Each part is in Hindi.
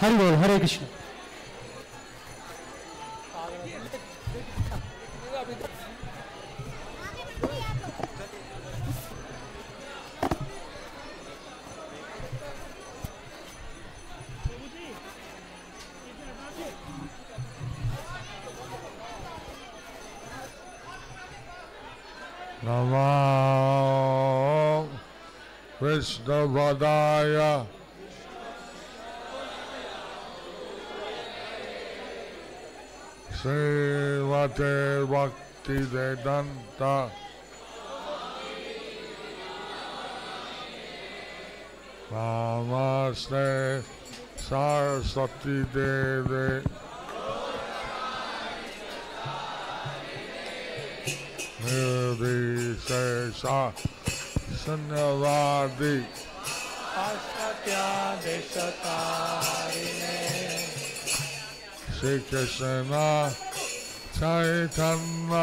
हरि बोल हरे कृष्ण। नमो। विष्णुपदाय श्रीमते भक्तिवेदन्त नमस्ते सरस्वती देवे। निर्विशेषा शून्यवादी। श्री कृष्ण चैतन्य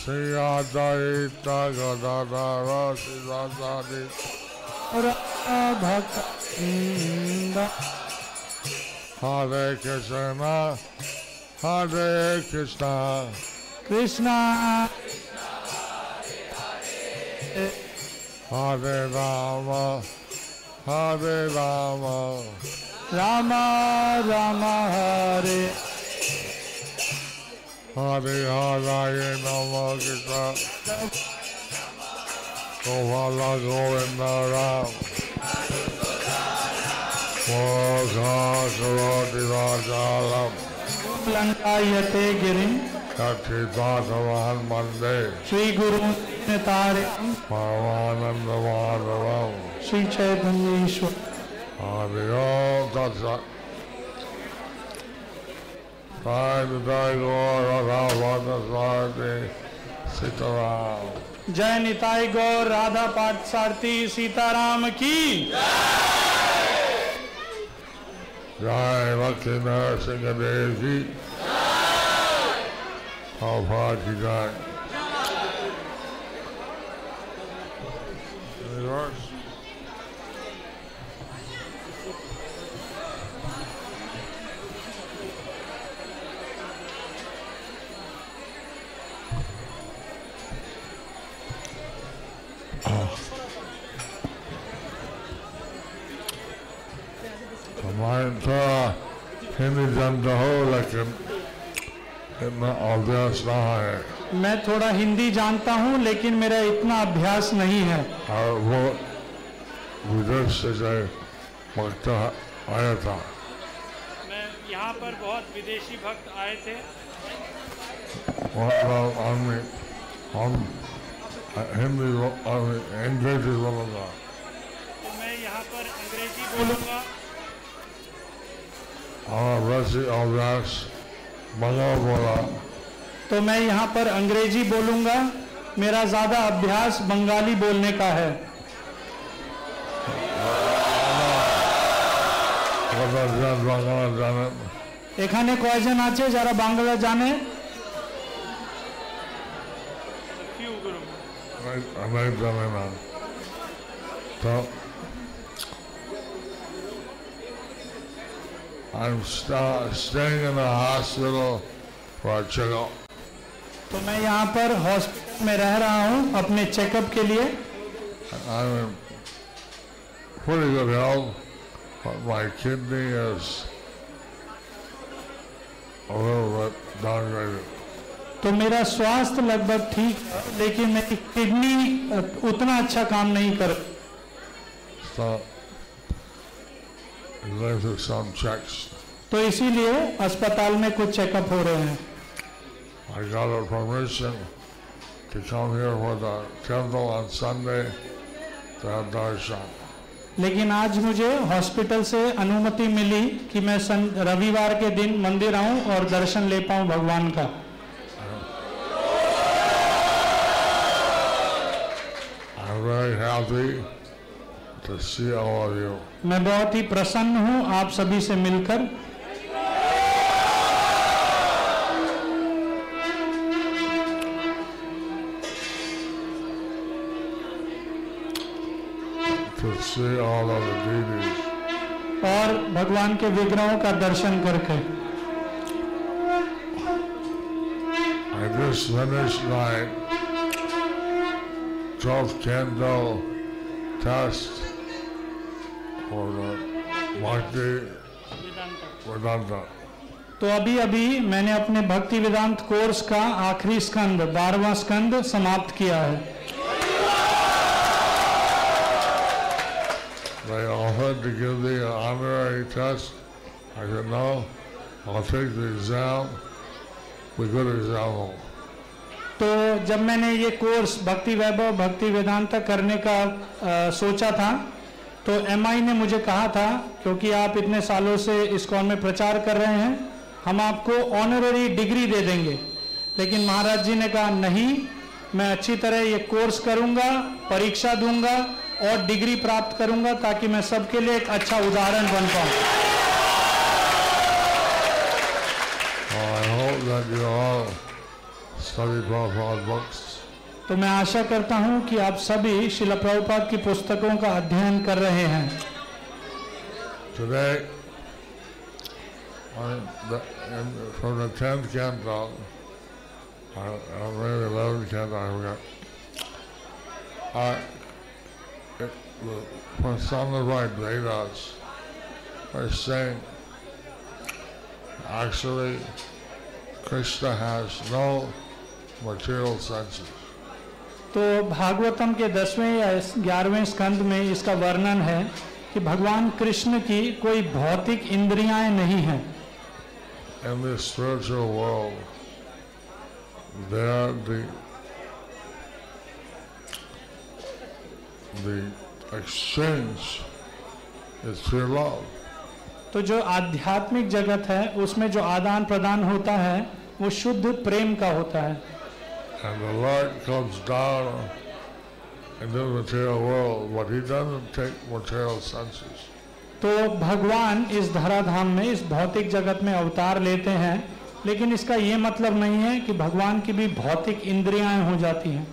श्री अद्वैत गदाधर श्रीवासादि भक्त हरे कृष्ण हरे Krishna Krishna Hare Rama, Rama Rama Hare. Hare Hare Rama Krishna. Govala Govinda Ram. Rama Sarati Vajalam. Lankayate Girim. कथितासवान् वंदे श्री गुरु तारे परमानन्दमाधवम् श्री चैतन्य ईश्वर हरि ओम तत्सत् जय जय गौर राधा स्वाति सीताराम। जय निताई गौर राधा पाठसारथी सीताराम की। जय भक्ति Narsingh Dev ji. How hard you got? Reverse. Samantha, can you the whole like इतना अभ्यास रहा है। मैं थोड़ा हिंदी जानता हूँ लेकिन मेरा इतना अभ्यास नहीं है। और वो विदेश से जो वक्त आया था। मैं यहाँ पर बहुत विदेशी भक्त आए थे। हम हिंदी अंग्रेज़ी बोलूँगा। तो मैं यहाँ पर अंग्रेज़ी बोलूँगा। और वैसे अभ्यास बंगाल बोला तो मैं यहाँ पर अंग्रेजी बोलूँगा मेरा ज़्यादा अभ्यास बंगाली बोलने का है কথা যান বাংলা জানেন এখানে কয়জন আছে যারা বাংলা জানে অনেক জানে না তো I'm sta- staying in a hospital for a checkup. तो मैं यहाँ पर हॉस्पिटल में रह रहा हूँ अपने चेकअप के लिए I'm in pretty good health, but my kidney is a little bit downgraded. तो मेरा स्वास्थ्य लगभग ठीक लेकिन मेरी किडनी उतना अच्छा काम नहीं कर So, going through some checks. तो इसीलिए अस्पताल में कुछ चेकअप हो रहे हैं। I got a permission to come here for the temple on Sunday to have darshan. लेकिन आज मुझे हॉस्पिटल से अनुमति मिली कि मैं रविवार के दिन मंदिर आऊँ और दर्शन ले पाऊँ भगवान का I'm very happy मैं बहुत ही प्रसन्न हूँ आप सभी से मिलकर। और भगवान के विग्रहों का दर्शन करके। Twelve candle. और वेदांत। तो अभी अभी मैंने अपने भक्ति वेदांत कोर्स का आखिरी स्कंद बारवा स्कंद समाप्त किया है। तो जब मैंने ये कोर्स भक्ति वैभव भक्ति वेदांत करने का सोचा था तो एमआई ने मुझे कहा था, क्योंकि आप इतने सालों से इस्कॉन में प्रचार कर रहे हैं, हम आपको ऑनररी डिग्री दे देंगे लेकिन महाराज जी ने कहा, नहीं, मैं अच्छी तरह ये कोर्स करूँगा, परीक्षा दूँगा और डिग्री प्राप्त करूँगा ताकि मैं सबके लिए एक अच्छा उदाहरण बन पाऊँ I hope that you. तो मैं आशा करता हूँ कि आप सभी शिला प्रभुपाद की पुस्तकों का अध्ययन कर रहे हैं Today, on the, in, from the 10th canto, or, or maybe 11th canto, I forgot. I, it, the personified Vedas are saying, actually, Krishna has no material senses. तो भागवतम के दसवें या ग्यारहवें स्कंद में इसका वर्णन है कि भगवान कृष्ण की कोई भौतिक इंद्रियाएँ नहीं हैं in this spiritual world, there the the exchange is pure love. तो जो आध्यात्मिक जगत है उसमें जो आदान प्रदान होता है वो शुद्ध प्रेम का होता है And the Lord comes down into the material world, but He doesn't take material senses. तो भगवान इस धराधाम में इस भौतिक जगत में अवतार लेते हैं लेकिन इसका ये मतलब नहीं है कि भगवान की भी भौतिक इंद्रियाँ हो जाती हैं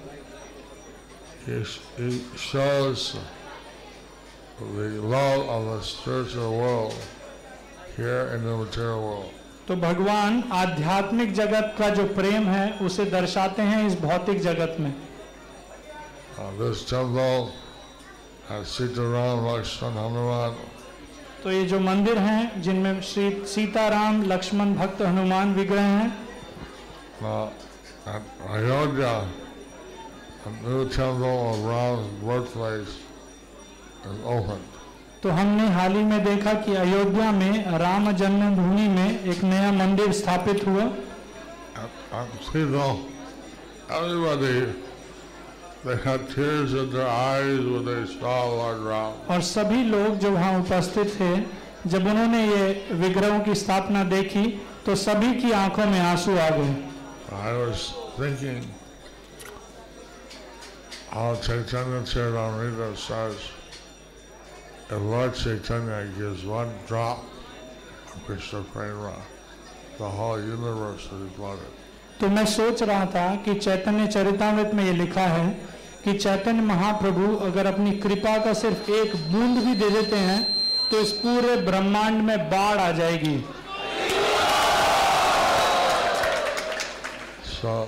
the love of the spiritual world here in the material world. तो भगवान आध्यात्मिक जगत का जो प्रेम है उसे दर्शाते हैं इस भौतिक जगत में। हनुमान तो ये जो मंदिर हैं जिनमें श्री सीताराम लक्ष्मण भक्त हनुमान विग्रह हैं। Ayodhya Ram world place open तो हमने हाल ही में देखा कि अयोध्या में राम जन्मभूमि में एक नया मंदिर स्थापित हुआ। और सभी लोग जो वहाँ उपस्थित थे जब उन्होंने ये विग्रहों की स्थापना देखी तो सभी की आँखों में आँसू आ गए। चैतन्य Shri And Lord Chaitanya gives one drop of Krishna Prema, the whole universe is flooded. तो मैं सोच रहा था कि चैतन्य चरितामृत में ये लिखा है कि चैतन्य महाप्रभु अगर अपनी कृपा का सिर्फ़ एक बूंद भी दे देते हैं तो इस पूरे ब्रह्मांड में बाढ़ आ जाएगी so,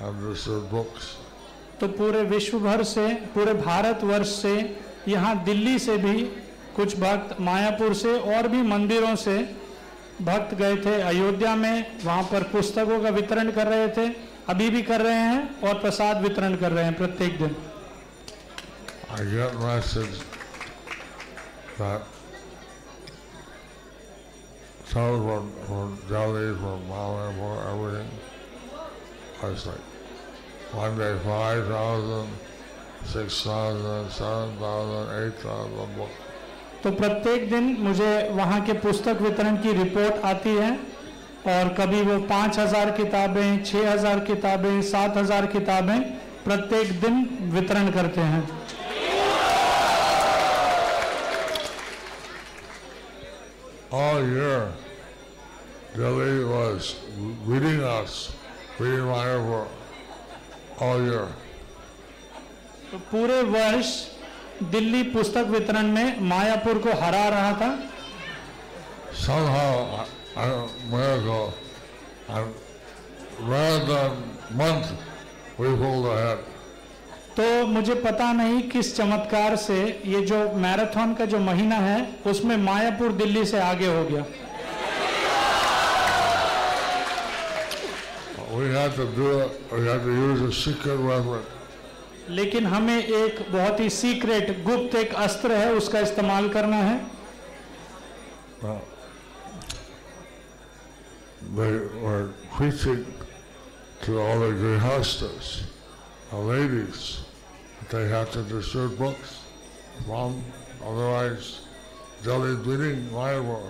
and books. तो पूरे विश्व भर से पूरे भारत वर्ष से यहाँ दिल्ली से भी कुछ भक्त मायापुर से और भी मंदिरों से भक्त गए थे अयोध्या में वहाँ पर पुस्तकों का वितरण कर रहे थे अभी भी कर रहे हैं और प्रसाद वितरण कर रहे हैं प्रत्येक दिन I get message that some from, from Delhi, from everything. I was like, one day 5,000, 6,000, 7,000, 8,000 books. तो प्रत्येक दिन मुझे वहाँ के पुस्तक वितरण की रिपोर्ट आती है और कभी वो पाँच हज़ार किताबें छः हज़ार किताबें सात हज़ार किताबें प्रत्येक दिन वितरण करते हैं All year, Delhi was reading us, reading Mayapur, all year. तो पूरे वर्ष दिल्ली पुस्तक वितरण में मायापुर को हरा रहा था somehow I, I miracle and rather than month we pulled ahead. तो मुझे पता नहीं किस चमत्कार से ये जो मैराथन का जो महीना है उसमें मायापुर दिल्ली से आगे हो गया We had to do it, we had to use a secret weapon. लेकिन हमें एक बहुत ही सीक्रेट गुप्त एक अस्त्र है उसका इस्तेमाल करना है Now, they were preaching to all the grihastas, the ladies, that they had to distribute books from, otherwise Delhi bleeding Mayapur.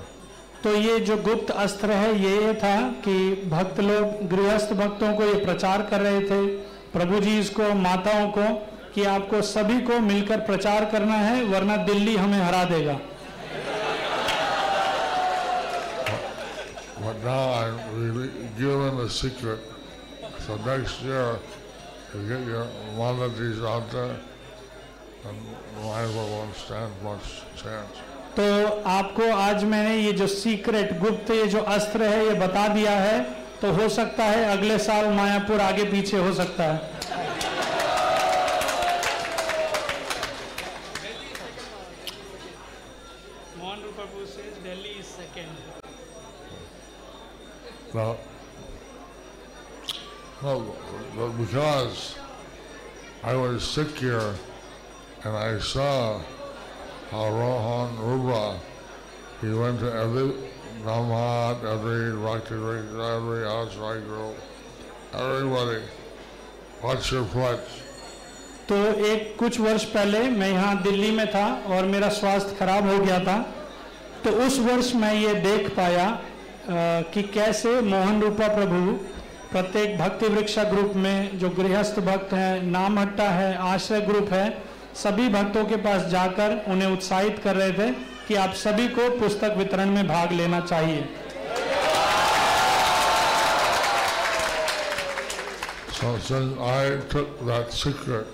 तो ये जो गुप्त अस्त्र है ये था कि भक्त लोग गृहस्थ भक्तों को ये प्रचार कर रहे थे प्रभु जी इसको माताओं को कि आपको सभी को मिलकर प्रचार करना है वरना दिल्ली हमें हरा देगा But now I'm given a secret. So next year, you get your monodies out there, and Mayapur won't stand much chance. तो आपको आज मैंने ये जो सीक्रेट गुप्त ये जो अस्त्र है ये बता दिया है। तो हो सकता है अगले साल मायापुर आगे पीछे हो सकता है। No, but because I was sick here, and I saw how Rohan Ruba, he went to every Namhat, every Bhakti every Ashray group, everybody, what's your pledge? तो एक कुछ वर्ष पहले मैं यहाँ दिल्ली में था और मेरा स्वास्थ्य खराब हो गया था। तो उस वर्ष मैं ये देख पाया कि कैसे मोहन रूपा प्रभु प्रत्येक भक्ति वृक्षा ग्रुप में जो गृहस्थ भक्त हैं नाम हट्टा है आश्रय ग्रुप है सभी भक्तों के पास जाकर उन्हें उत्साहित कर रहे थे कि आप सभी को पुस्तक वितरण में भाग लेना चाहिए। So since I took that secret,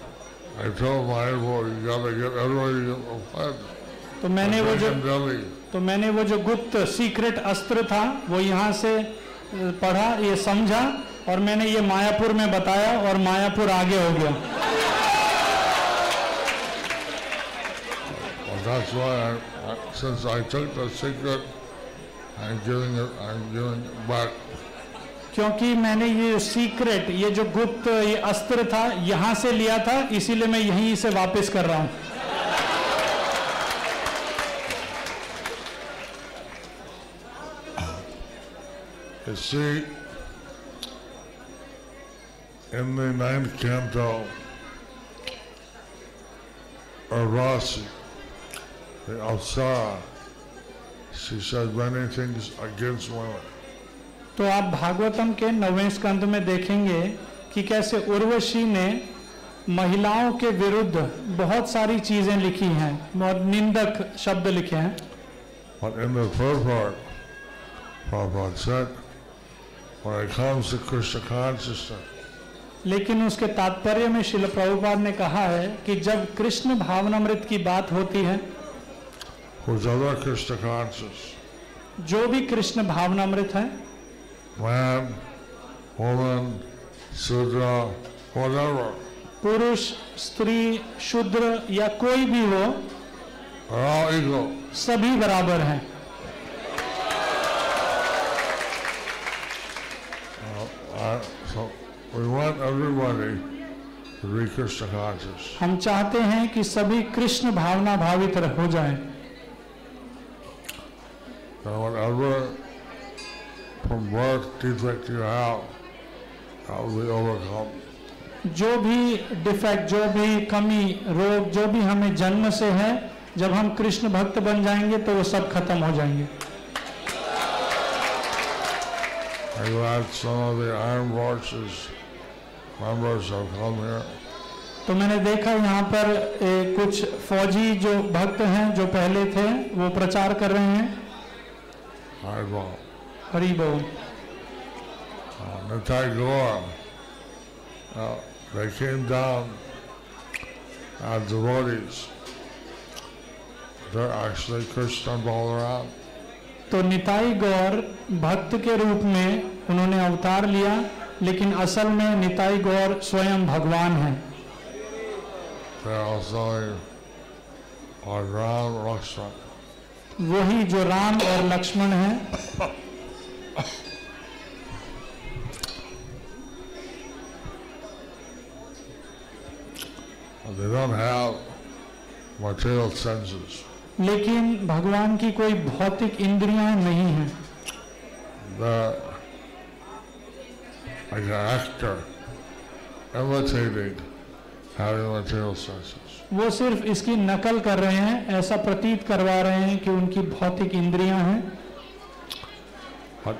I told my boy, you gotta get everybody a pledge. तो मैंने वो जो तो मैंने वो जो गुप्त सीक्रेट अस्त्र था वो यहाँ से पढ़ा ये समझा और मैंने ये मायापुर में बताया और मायापुर आगे हो गया। That's why I, I, since I took the secret, I'm giving it, I'm giving it back. क्योंकि मैंने ये सीक्रेट ये जो गुप्त ये अस्त्र था यहाँ से लिया था इसीलिए मैं यहीं से वापस कर रहा हूँ see, in the ninth canto of Rasi, the Alsara, she said many things against women. तो आप भागवतम के नवें स्कंद में देखेंगे कि कैसे उर्वशी ने महिलाओं के विरुद्ध बहुत सारी चीज़ें लिखी हैं बहुत निंदक शब्द लिखे हैं But in the purport, Prabhupada said, when it comes to Krishna consciousness, लेकिन उसके तात्पर्य में शिल प्रभुपाद ने कहा है कि जब कृष्ण भावनामृत की बात होती है ज़्यादा कृष्ण कॉन्शियस जो भी कृष्ण भावना मृत है मैन वोमन शुद्र पुरुष स्त्री शुद्र या कोई भी हो सभी बराबर हैं। हम चाहते हैं कि सभी कृष्ण भावना भावित हो जाएँ। So whatever defect you have, I will overcome. जो भी डिफेक्ट जो भी कमी रोग जो भी हमें जन्म से है जब हम कृष्ण भक्त बन जाएँगे तो वो सब खत्म हो जाएँगे। तो मैंने देखा यहाँ पर कुछ फौजी जो भक्त हैं जो पहले थे वो प्रचार कर रहे हैं। I will. हरि बोल Uh, Nitai Gaur, uh, they came down as devotees. They're actually Krishna and Balaram. तो निताई गौर भक्त के रूप में उन्होंने अवतार लिया लेकिन असल में निताई गौर स्वयं भगवान हैं They're also are Ram Lakshman. वही जो राम और लक्ष्मण हैं They don't have material senses. लेकिन भगवान की कोई भौतिक इंद्रियाँ नहीं हैं They're like an actor imitating. वो सिर्फ़ इसकी नकल कर रहे हैं ऐसा प्रतीत करवा रहे हैं कि उनकी भौतिक इंद्रियाँ हैं। But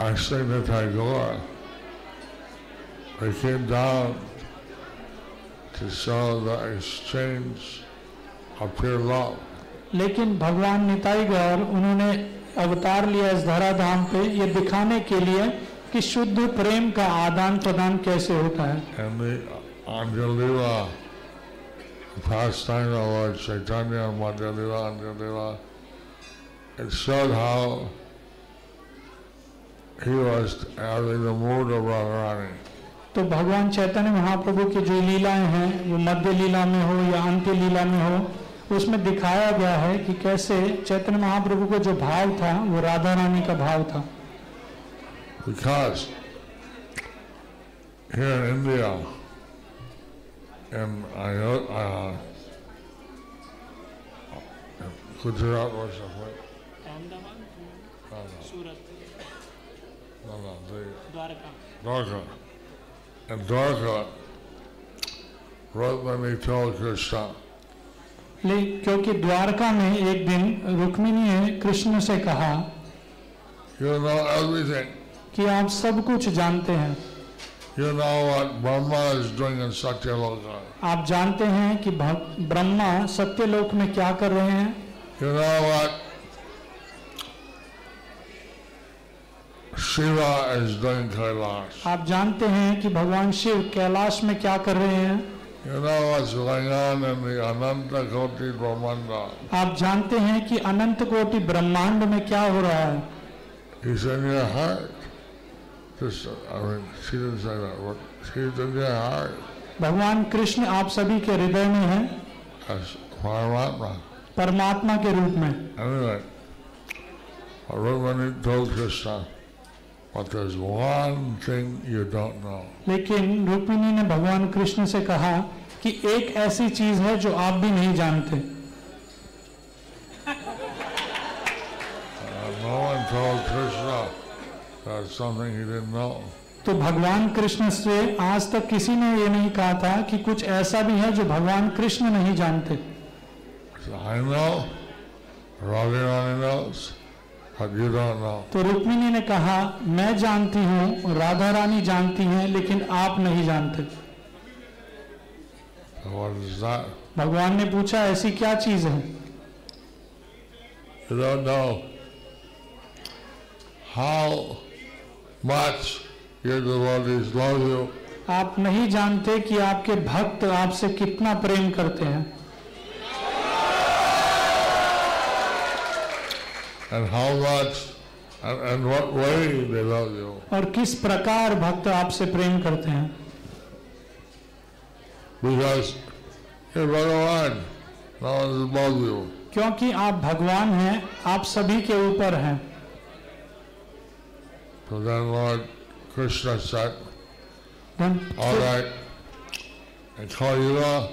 actually, Nitai Gaur, they came down to show the exchange of pure love. लेकिन भगवान निताई गौर उन्होंने अवतार लिया इस धराधाम पे ये दिखाने के लिए कि शुद्ध प्रेम का आदान प्रदान कैसे होता है। Anjalila, the pastime of Lord Chaitanya, Madhyalila, Anjalila, it showed how he was having the mood of Radharani. तो भगवान चैतन्य महाप्रभु की जो लीलाएँ हैं वो मध्य लीला में हो या अंत्य लीला में हो उसमें दिखाया गया है कि कैसे चैतन्य महाप्रभु को जो भाव था वो राधा रानी का भाव था Because here in India, uh, or something, no, no, no, no, the Dwarka. And Dwarka, Rukmani told Krishna, ले क्योंकि द्वारका में एक दिन रुक्मिणी ने कृष्ण से कहा You know everything. कि आप सब कुछ जानते हैं You know what Brahma is doing in Satyaloka. आप जानते हैं कि ब्रह्मा सत्यलोक में क्या कर रहे हैं You know what Shiva is doing Kailash. आप जानते हैं कि भगवान शिव कैलाश में क्या कर रहे हैं You know what's going on in the Ananta Koti Brahmanda. आप जानते हैं कि अनंत कोटि ब्रह्मांड में क्या हो रहा है He's in your heart. Just, I mean, she didn't say that, but he's in your heart भगवान कृष्ण आप सभी के हृदय में है Paramatma. परमात्मा के रूप में Anyway, Rukmani told Krishna, but there's one thing you don't know. लेकिन रुक्मिणी ने भगवान कृष्ण से कहा कि एक ऐसी चीज़ है जो आप भी नहीं जानते Uh, no one told Krishna something he didn't know. तो भगवान कृष्ण से आज तक किसी ने ये नहीं कहा था कि कुछ ऐसा भी है जो भगवान कृष्ण नहीं जानते So I know, Radharani knows, but you don't know. तो रुक्मिणी ने कहा मैं जानती हूँ राधा रानी जानती हैं लेकिन आप नहीं जानते So what is that? भगवान ने पूछा ऐसी क्या चीज़ है You don't know how much your devotees love you आप नहीं जानते कि आपके भक्त आपसे कितना प्रेम करते हैं and how much and, and what way they love you. और किस प्रकार भक्त आपसे प्रेम करते हैं Because you're Bhagavan, no one above you. क्योंकि आप भगवान हैं आप सभी के ऊपर हैं So then Lord Krishna said, धन- All right, in Kali-yuga,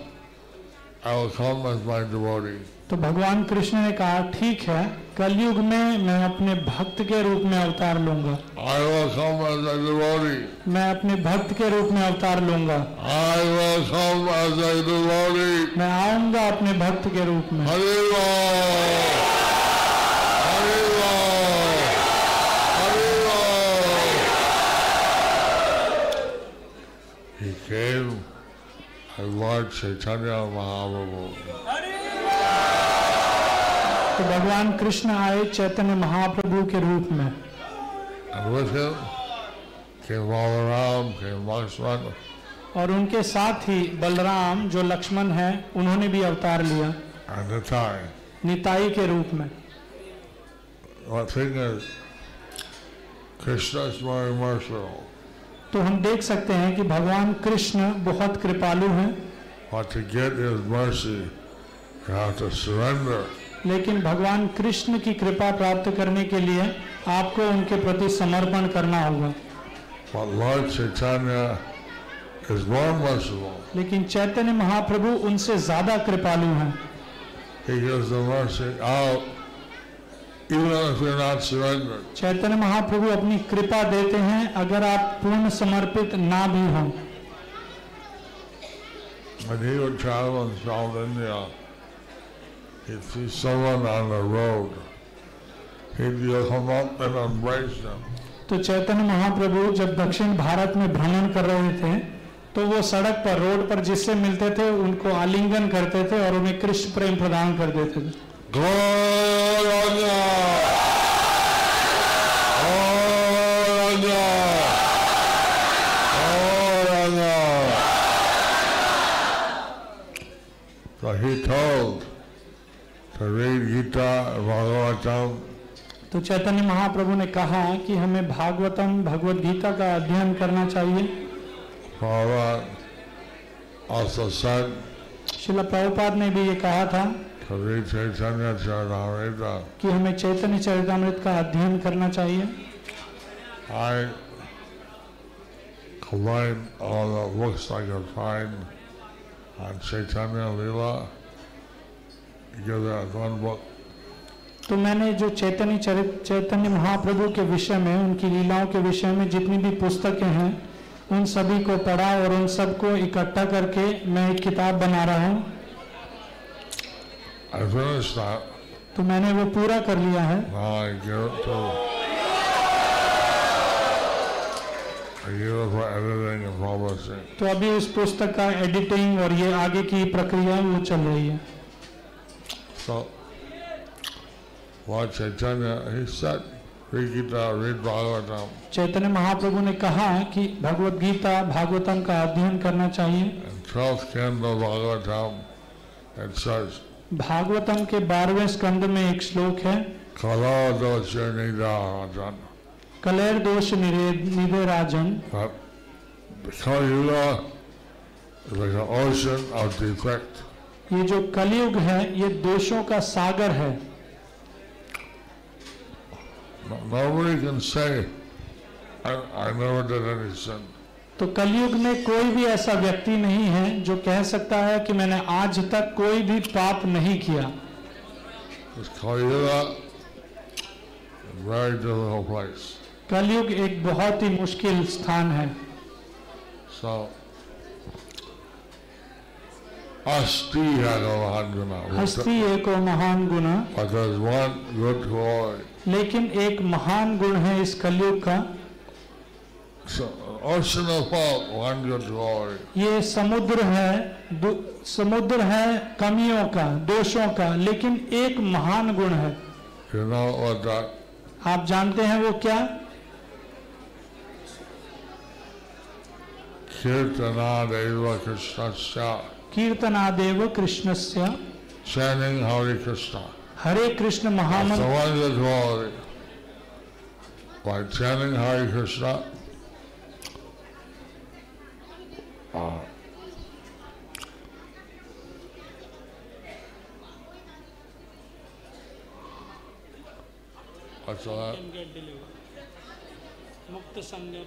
I will come as my devotee. तो भगवान कृष्ण ने कहा ठीक है कलयुग में मैं अपने भक्त के रूप में अवतार लूँगा I will come as a devotee. मैं अपने भक्त के रूप में अवतार लूँगा I will come as a devotee. मैं आऊँगा अपने भक्त के रूप में Hari Ram. Hari Ram. Hari Ram. He came Lord Chaitanya Mahaprabhu. तो भगवान कृष्ण आए चैतन्य महाप्रभु के रूप में came Balaram, came Lakshman, और उनके साथ ही बलराम जो लक्ष्मण है उन्होंने भी अवतार लिया and निताई के रूप में One thing is, Krishna is very merciful, तो हम देख सकते हैं कि भगवान कृष्ण बहुत कृपालु हैं but to get his mercy, you have to surrender. लेकिन भगवान कृष्ण की कृपा प्राप्त करने के लिए आपको उनके प्रति समर्पण करना होगा But Lord Chaitanya is more merciful. लेकिन चैतन्य महाप्रभु उनसे ज़्यादा कृपालु हैं He gives the mercy out, even if you're not surrendered. Chaitanya Mahaprabhu अपनी कृपा देते हैं अगर आप पूर्ण समर्पित ना भी हों When he would travel in South India, he'd see someone on the road. He'd come up and embrace them. तो चैतन्य महाप्रभु जब दक्षिण भारत में भ्रमण कर रहे थे तो वो सड़क पर रोड पर जिससे मिलते थे उनको आलिंगन करते थे और उन्हें कृष्ण प्रेम प्रदान कर देते थे! So he told to read Gita Bhagavatam तो चैतन्य महाप्रभु ने कहा कि हमें भागवतम भगवत गीता का अध्ययन करना चाहिए। Prabhupada also said शिला प्रभुपाद ने भी ये कहा था। कि हमें चैतन्य चरितमृत का अध्ययन करना चाहिए। I combined all the books I could find on Chaitanya Leela together as one book. तो मैंने जो चैतन्य चरित चैतन्य महाप्रभु के विषय में उनकी लीलाओं के विषय में जितनी भी पुस्तकें हैं उन सभी को पढ़ा और उन सबको इकट्ठा करके मैं एक किताब बना रहा हूँ। I finished that. तो मैंने वो पूरा कर लिया है I give it to I give it for editing and publishing. तो अभी उस पुस्तक का एडिटिंग और ये आगे की प्रक्रिया वो चल रही है So Lord Chaitanya, he said, read Gita, read Bhagavatam. Chaitanya Mahaprabhu ने कहा कि भगवत गीता भागवतम का अध्ययन करना चाहिए In 12th canto Bhagavatam, it says, Bhagavatam के बारहवें स्कंद में एक श्लोक है। कला दोष निधे राजन हाँ। ये जो कलयुग है ये दोषों का सागर है। Nobody can say, I, I never did. तो कलयुग में कोई भी ऐसा व्यक्ति नहीं है जो कह सकता है कि मैंने आज तक कोई भी पाप नहीं किया. कलयुग एक बहुत ही मुश्किल स्थान है So, Asti a lot guna. हस्ती एक महान है, But there's one good quality. लेकिन एक महान गुण है इस कलयुग का So, ocean of good quality. ये समुद्र है दु- समुद्र है कमियों का दोषों का लेकिन एक महान गुण है You know what that? आप जानते हैं वो क्या Kirtana Deva Krishnasya. कीर्तनादेव कृष्णस्य Chanting Hare Krishna. Hare Krishna That's महामंत्र one good quality. By chanting Hare Krishna, uh, what's that?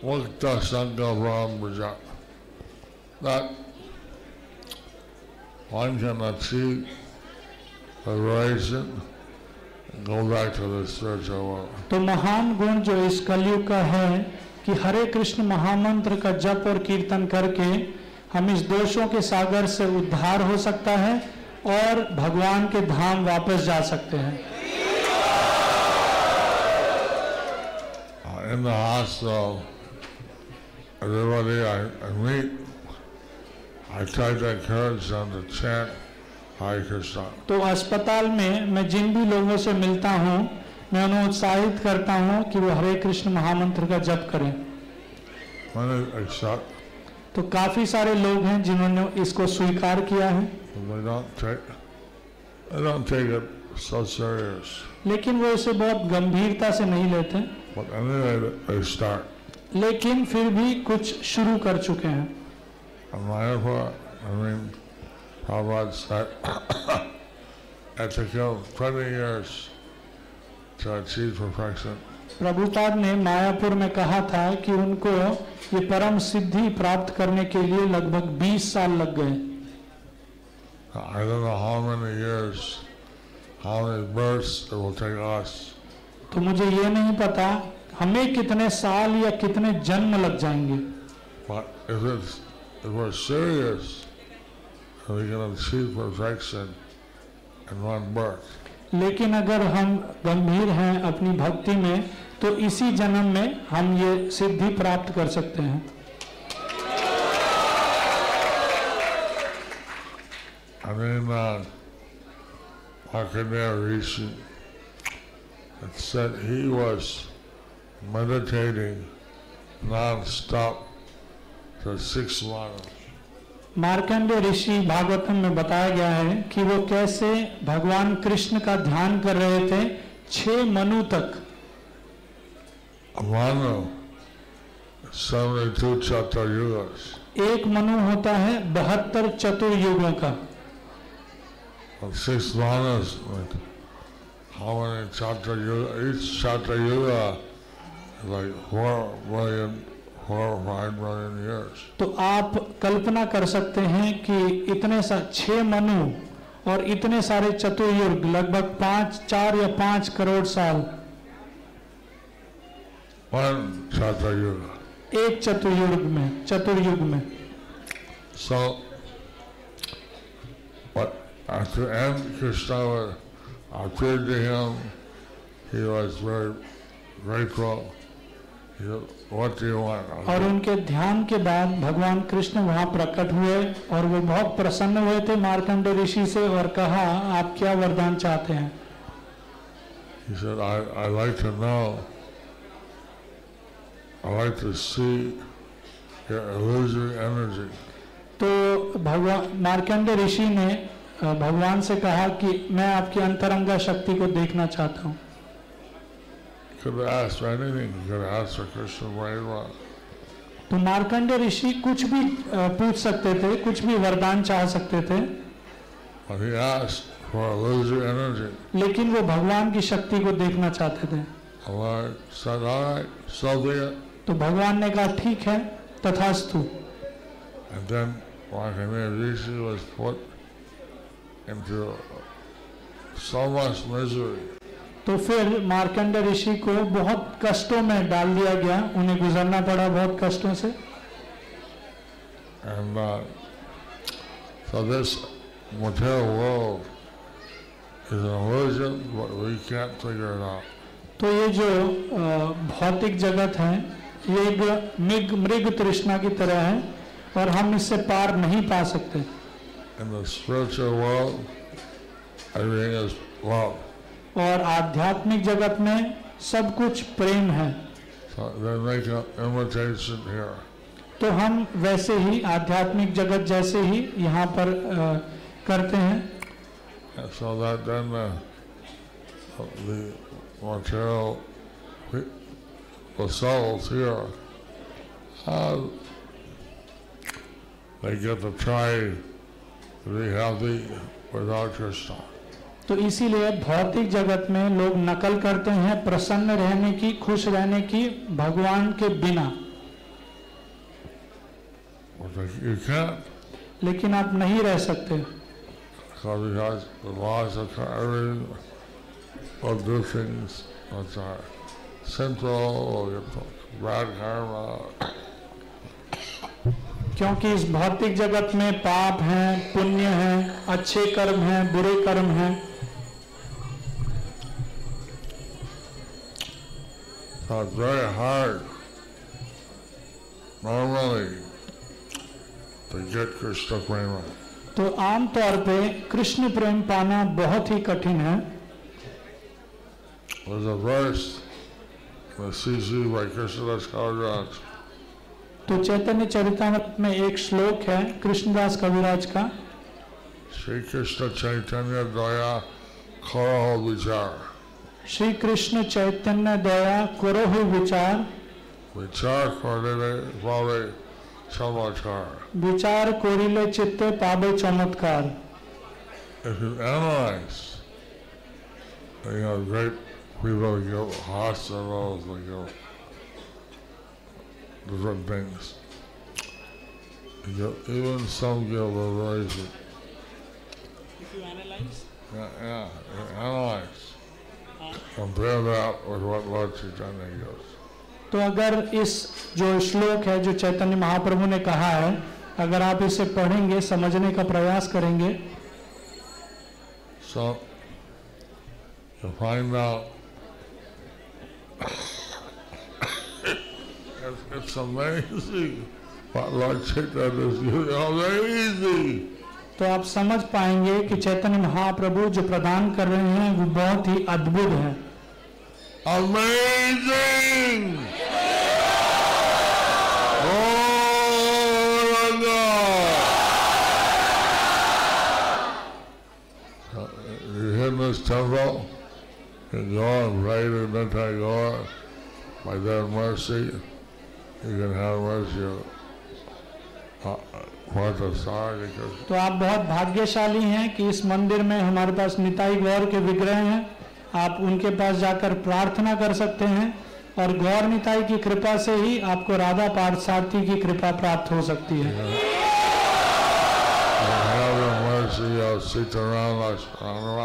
Mukta Sangha Brahmaja. That one can achieve liberation go back to the spiritual world. तो महान गुण जो इस कलयुग का है कि हरे कृष्ण महामंत्र का जप और कीर्तन करके हम इस दोषों के सागर से उद्धार हो सकता है और भगवान के धाम वापस जा सकते हैं in the hospital, everybody I, I meet, I try to encourage them to chant Hare Krishna. तो अस्पताल में मैं जिन भी लोगों से मिलता हूँ मैं उन्हें उत्साहित करता हूँ कि वो हरे कृष्ण महामंत्र का जप करें। तो काफ़ी सारे लोग हैं जिन्होंने इसको स्वीकार किया है। लेकिन वो इसे बहुत गंभीरता से नहीं लेते। लेकिन फिर भी कुछ शुरू कर चुके हैं। Prabhupada said, प्रभुपाद ने मायापुर में कहा था कि उनको ये परम सिद्धि प्राप्त करने के लिए लगभग 20 साल लग गए I don't know how many years, how many births it will take us. तो मुझे ये नहीं पता हमें कितने साल या कितने जन्म लग जाएँगे But if it's if we're serious, we can achieve perfection in one birth. लेकिन अगर हम गंभीर हैं अपनी भक्ति में तो इसी जन्म में हम ये सिद्धि प्राप्त कर सकते हैं I mean, uh, Markandeya Rishi, it said he was meditating non-stop for six months. Markand ऋषि भागवतम में बताया गया है कि वो कैसे भगवान कृष्ण का ध्यान कर रहे थे छह मनु तक। चतुर्युग एक मनु होता है बहत्तर चतुर्युगो का। चतुर्युग तो आप कल्पना कर सकते हैं कि इतने सा छह मनु और इतने सारे चतुर्युग लगभग पाँच चार या पाँच करोड़ साल Chaturyuga. एक चतुर्युग में चतुर्युग में So, but the end, Krishna was, appeared to him. He was very grateful. He said, और उनके ध्यान के बाद भगवान कृष्ण वहाँ प्रकट हुए और वो बहुत प्रसन्न हुए थे मार्कंडे ऋषि से और कहा आप क्या वरदान चाहते हैं? He said, I, I like to know, I like to see your illusory energy. तो भगवान मार्कंडे ऋषि ने भगवान से कहा कि मैं आपकी अंतरंगा शक्ति को देखना चाहता हूँ। Could asked for anything. You could asked for Krishna Brahma. तो मार्कंडे ऋषि कुछ भी पूछ सकते थे कुछ भी वरदान चाह सकते थे But he asked for illusory energy. लेकिन वो भगवान की शक्ति को देखना चाहते थे Allah said, all right, so be it. तो भगवान ने कहा ठीक है तथास्तु And then Markandeya Rishi was put into so much misery. तो फिर मार्कंड ऋषि को बहुत कष्टों में डाल दिया गया। उन्हें गुजरना पड़ा बहुत कष्टों से। And, uh, मुझे तो ये जो uh, भौतिक जगत है ये एक मृग मृग तृष्णा की तरह है और हम इससे पार नहीं पा सकते। World. और आध्यात्मिक जगत में सब कुछ प्रेम है। तो हम वैसे ही आध्यात्मिक जगत जैसे ही यहाँ पर करते हैं। They get to try to be healthy without your. तो इसीलिए भौतिक जगत में लोग नकल करते हैं प्रसन्न रहने की खुश रहने की भगवान के बिना। लेकिन आप नहीं रह सकते। get bad karma. क्योंकि इस भौतिक जगत में पाप हैं पुण्य हैं अच्छे कर्म हैं बुरे कर्म हैं। So very hard normally to get Krishna prema. तो आम तौर पे कृष्ण प्रेम पाना बहुत ही कठिन है There's a verse the CC by Krishnadas Kaviraj. तो चैतन्य चरितमृत में एक श्लोक है कृष्णदास कविराज का Sri Krishna Chaitanya Daya Karaho Vichar. Shri Krishna Chaitanya दया करो हे विचार। विचार करिले पावे चमत्कार विचार करिले चित्त पावे चमत्कार। If you analyse you are great people your hospitals like your different things your even some your verifying if you analyse yeah yeah analyse Compare that with what Lord Chaitanya gives. तो अगर इस जो श्लोक है जो चैतन्य महाप्रभु ने कहा है अगर आप इसे पढ़ेंगे समझने का प्रयास करेंगे So, you find out it's, it's amazing what Lord Chaitanya is. Oh, very easy. तो आप समझ पाएँगे कि चैतन्य महाप्रभु जो प्रदान कर रहे हैं वो बहुत ही अद्भुत है Amazing! Oh, my God! Uh, You hit this temple, you go and pray to Nitai Gaur, by their mercy, you can have mercy of uh, Parthasar, because तो आप बहुत भाग्यशाली हैं कि इस मंदिर में हमारे पास निताई गौर के विग्रह हैं। आप उनके पास जाकर प्रार्थना कर सकते हैं और गौर निताई की कृपा से ही आपको राधा पार्थसारथी की कृपा प्राप्त हो सकती है.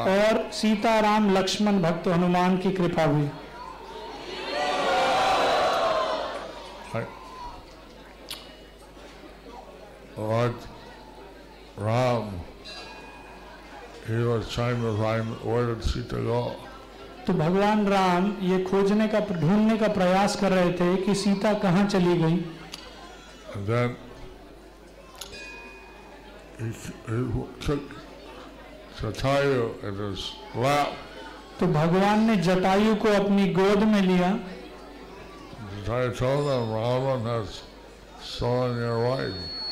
और सीताराम लक्ष्मण भक्त हनुमान की कृपा भी Right. Lord Ram. He was trying to find where did Sita go. तो भगवान राम ये खोजने का ढूँढने का प्रयास कर रहे थे कि सीता कहाँ चली गई तो भगवान ने जटायु को अपनी गोद में लिया जटायु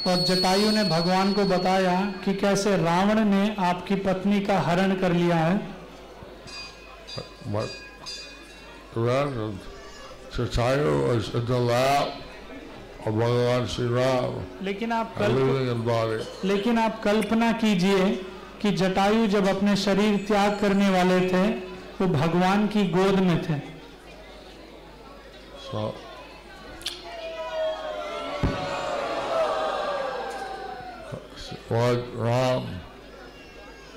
और जटायु ने भगवान को बताया कि कैसे रावण ने आपकी पत्नी का हरण कर लिया है। But the rest of Chatayu was in the lap of Bhagavan Sri Ram, लेकिन आप कल्प लेकिन आप कल्पना कीजिए कि जटायु जब अपने शरीर त्याग करने वाले थे वो भगवान की गोद में थे। So, Lord Ram,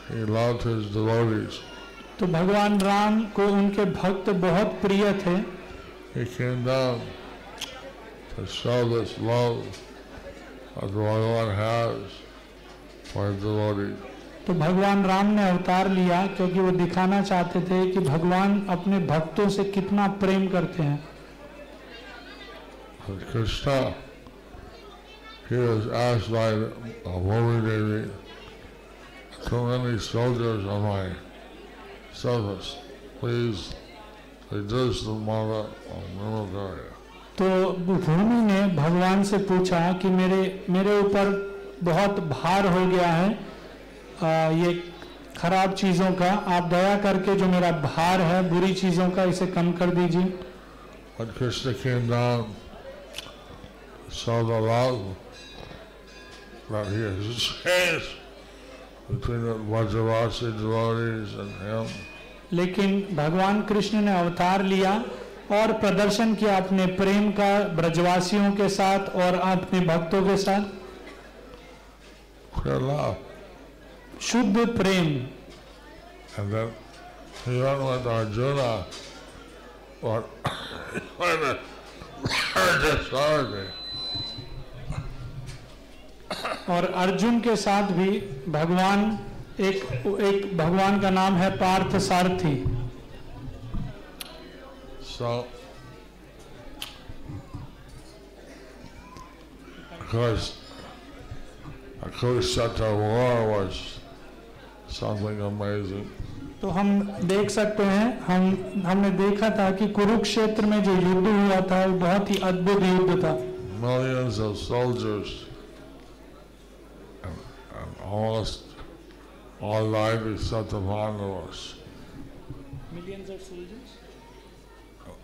he loved his devotees. तो भगवान राम को उनके भक्त बहुत प्रिय थे He came down to show this love that Bhagavan has for his devotees. तो भगवान राम ने अवतार लिया क्योंकि वो दिखाना चाहते थे कि भगवान अपने भक्तों से कितना प्रेम करते हैं Krishna, he was asked by the Holy Devi, too many soldiers on my service. Please reduce the mother of military. तो भूमि ने भगवान से पूछा कि मेरे मेरे ऊपर बहुत भार हो गया है आ, ये खराब चीज़ों का आप दया करके जो मेरा भार है बुरी चीज़ों का इसे कम कर दीजिए When Krishna came down, saw the love that he has changed between the Vajravasi devotees and him. लेकिन भगवान कृष्ण ने अवतार लिया और प्रदर्शन किया अपने प्रेम का ब्रजवासियों के साथ और अपने भक्तों के साथ. शुद्ध प्रेम And then he went with Arjuna, but when the authority. और अर्जुन के साथ भी भगवान एक एक भगवान का नाम है Partha Sarathi So, of course, war was something amazing. तो हम देख सकते हैं हम हमने देखा था कि कुरुक्षेत्र में जो युद्ध हुआ था वो बहुत ही अद्भुत युद्ध था Millions of soldiers and, and almost all life is Satavan died except the Pandavas.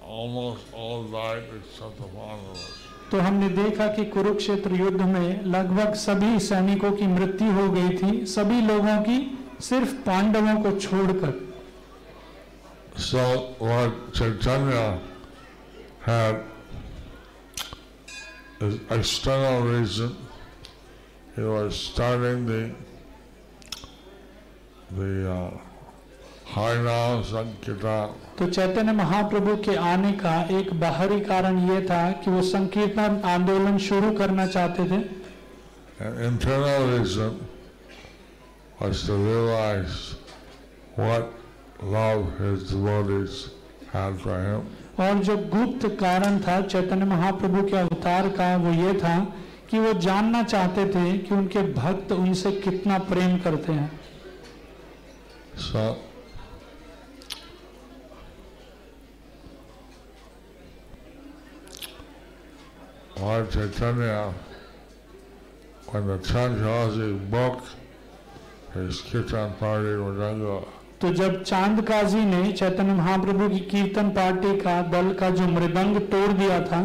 Almost all died except the Pandavas. तो हमने देखा कि कुरुक्षेत्र युद्ध में लगभग सभी सैनिकों की मृत्यु हो गई थी सभी लोगों की सिर्फ़ पांडवों को छोड़कर So Lord Chaitanya had external reason. He was starting the the uh, Harinam Sankirtan. तो चैतन्य महाप्रभु के आने का एक बाहरी कारण ये था कि वो संकीर्तन आंदोलन शुरू करना चाहते थे internal reason was to realize what love his devotees had for him. और जो गुप्त कारण था चैतन्य महाप्रभु के अवतार का वो ये था कि वो जानना चाहते थे कि उनके भक्त उनसे कितना प्रेम करते हैं। और तो जब चाँद काजी ने चैतन्य महाप्रभु की कीर्तन पार्टी का दल का जो मृदंग तोड़ दिया था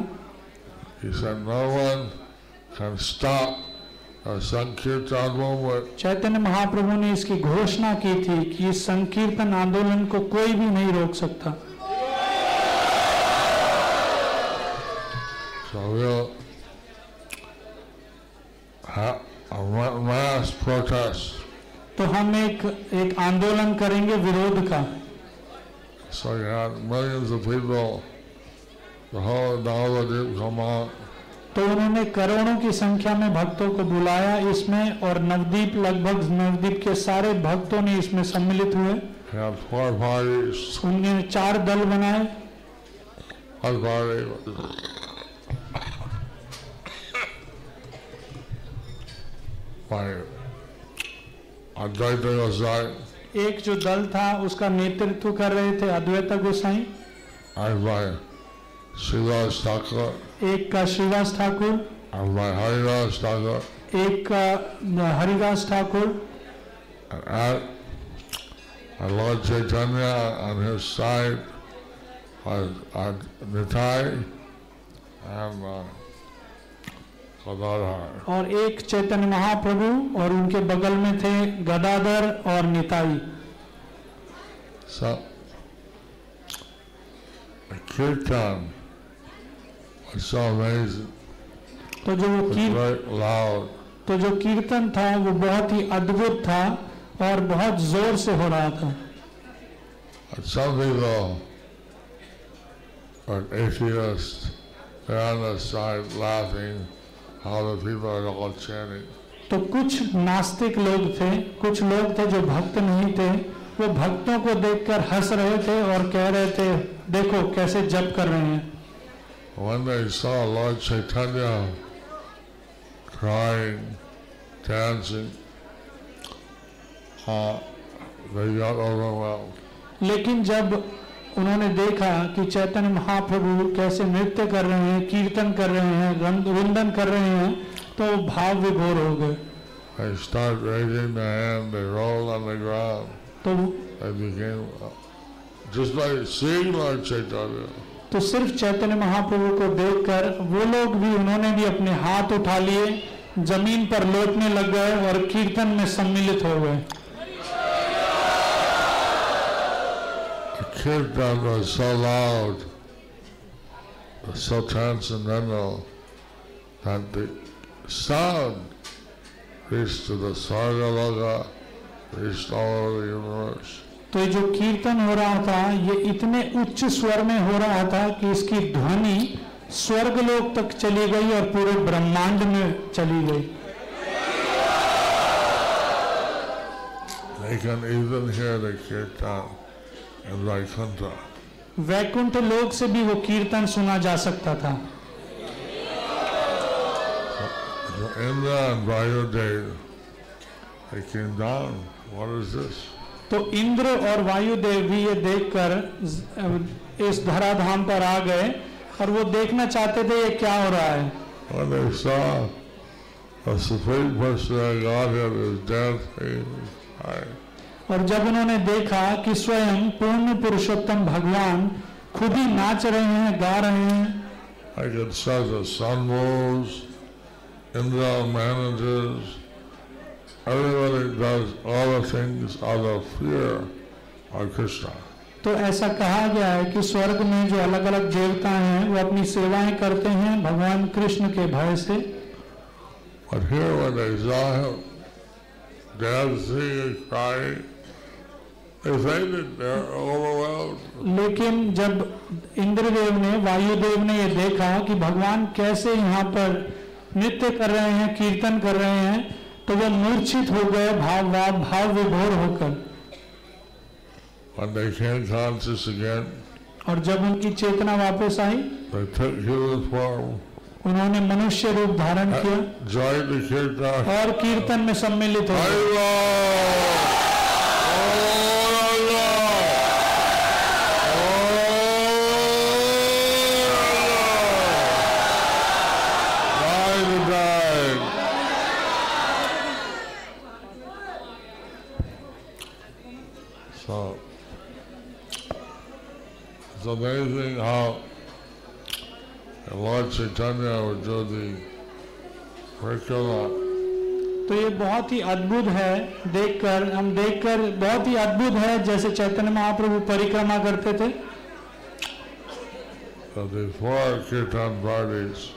इस नौवन can stop movement Chaitanya Mahaprabhu ने इसकी घोषणा की थी कि इस संकीर्तन आंदोलन को कोई भी नहीं रोक सकता So we'll have a mass protest. तो हम एक एक आंदोलन करेंगे विरोध का So you had millions of people, the whole Navadip come out, तो उन्होंने करोड़ों की संख्या में भक्तों को बुलाया इसमें और नवदीप लगभग नवदीप के सारे भक्तों ने इसमें सम्मिलित हुए। उन्होंने चार दल बनाए। एक जो दल था उसका नेतृत्व कर रहे थे अद्वैत गोसाई। Srivas Thakur, एक का श्रीवास ठाकुर हरिवास ठाकुर। एक का हरिवास ठाकुर। और एक चैतन्य महाप्रभु और उनके बगल में थे गदाधर और निताई। सब so, तो जो वो कीर्तन तो जो कीर्तन था वो बहुत ही अद्भुत था और बहुत ज़ोर से हो रहा था। तो कुछ नास्तिक लोग थे कुछ लोग थे जो भक्त नहीं थे वो भक्तों को देखकर हंस रहे थे और कह रहे थे देखो कैसे जप कर रहे हैं। When they saw Lord Chaitanya crying, dancing, uh, they got overwhelmed. लेकिन जब उन्होंने देखा कि चैतन्य महाप्रभु कैसे नृत्य कर रहे हैं कीर्तन कर रहे हैं रंग- रुंदन कर रहे हैं तो वो भाव विभोर हो गए They started raising their hand, they rolled on the ground. तो They became, uh, just by seeing Lord Chaitanya, तो सिर्फ़ चैतन्य महाप्रभु को देखकर वो लोग भी उन्होंने भी अपने हाथ उठा लिए ज़मीन पर लौटने लग गए और कीर्तन में सम्मिलित हो गए kirtan was so loud, so transcendental, that the sound reached to the Sargaloka, reached all over the universe. तो ये जो कीर्तन हो रहा था ये इतने उच्च स्वर में हो रहा था कि इसकी ध्वनि स्वर्ग स्वर्गलोक तक चली गई और पूरे ब्रह्मांड में चली गई They can even hear the kirtan in Vaikuntha. Vaikuntha लोक से भी वो कीर्तन सुना जा सकता था So Indra and Vayudev, they came down. What is this? तो इंद्र और वायु देव भी ये देखकर इस धराधाम पर आ गए और वो देखना चाहते थे ये क्या हो रहा है। और जब उन्होंने देखा कि स्वयं पूर्ण पुरुषोत्तम भगवान खुद ही नाच रहे हैं गा रहे हैं। I can see the sun rose, Indra managers, everybody does all the things out of fear of Krishna. तो ऐसा कहा गया है कि स्वर्ग में जो अलग अलग देवता हैं वो अपनी सेवाएँ करते हैं भगवान कृष्ण के भय से But here when they saw him dancing and crying, they fainted, they're overwhelmed. लेकिन जब इंद्रदेव ने वायुदेव ने ये देखा कि भगवान कैसे यहाँ पर नृत्य कर रहे हैं कीर्तन कर रहे हैं तो वह मूर्छित हो गए भाव भाव भाव विभोर होकर। When they came conscious again, और जब उनकी चेतना वापस आई they took human form, उन्होंने मनुष्य रूप धारण किया। जय और कीर्तन में सम्मिलित हो गए Haribo! So, it's amazing how Would do तो ये बहुत ही अद्भुत है देखकर हम देखकर बहुत ही अद्भुत है जैसे चैतन्य महाप्रभु परिक्रमा करते थे of the four kirtan parties,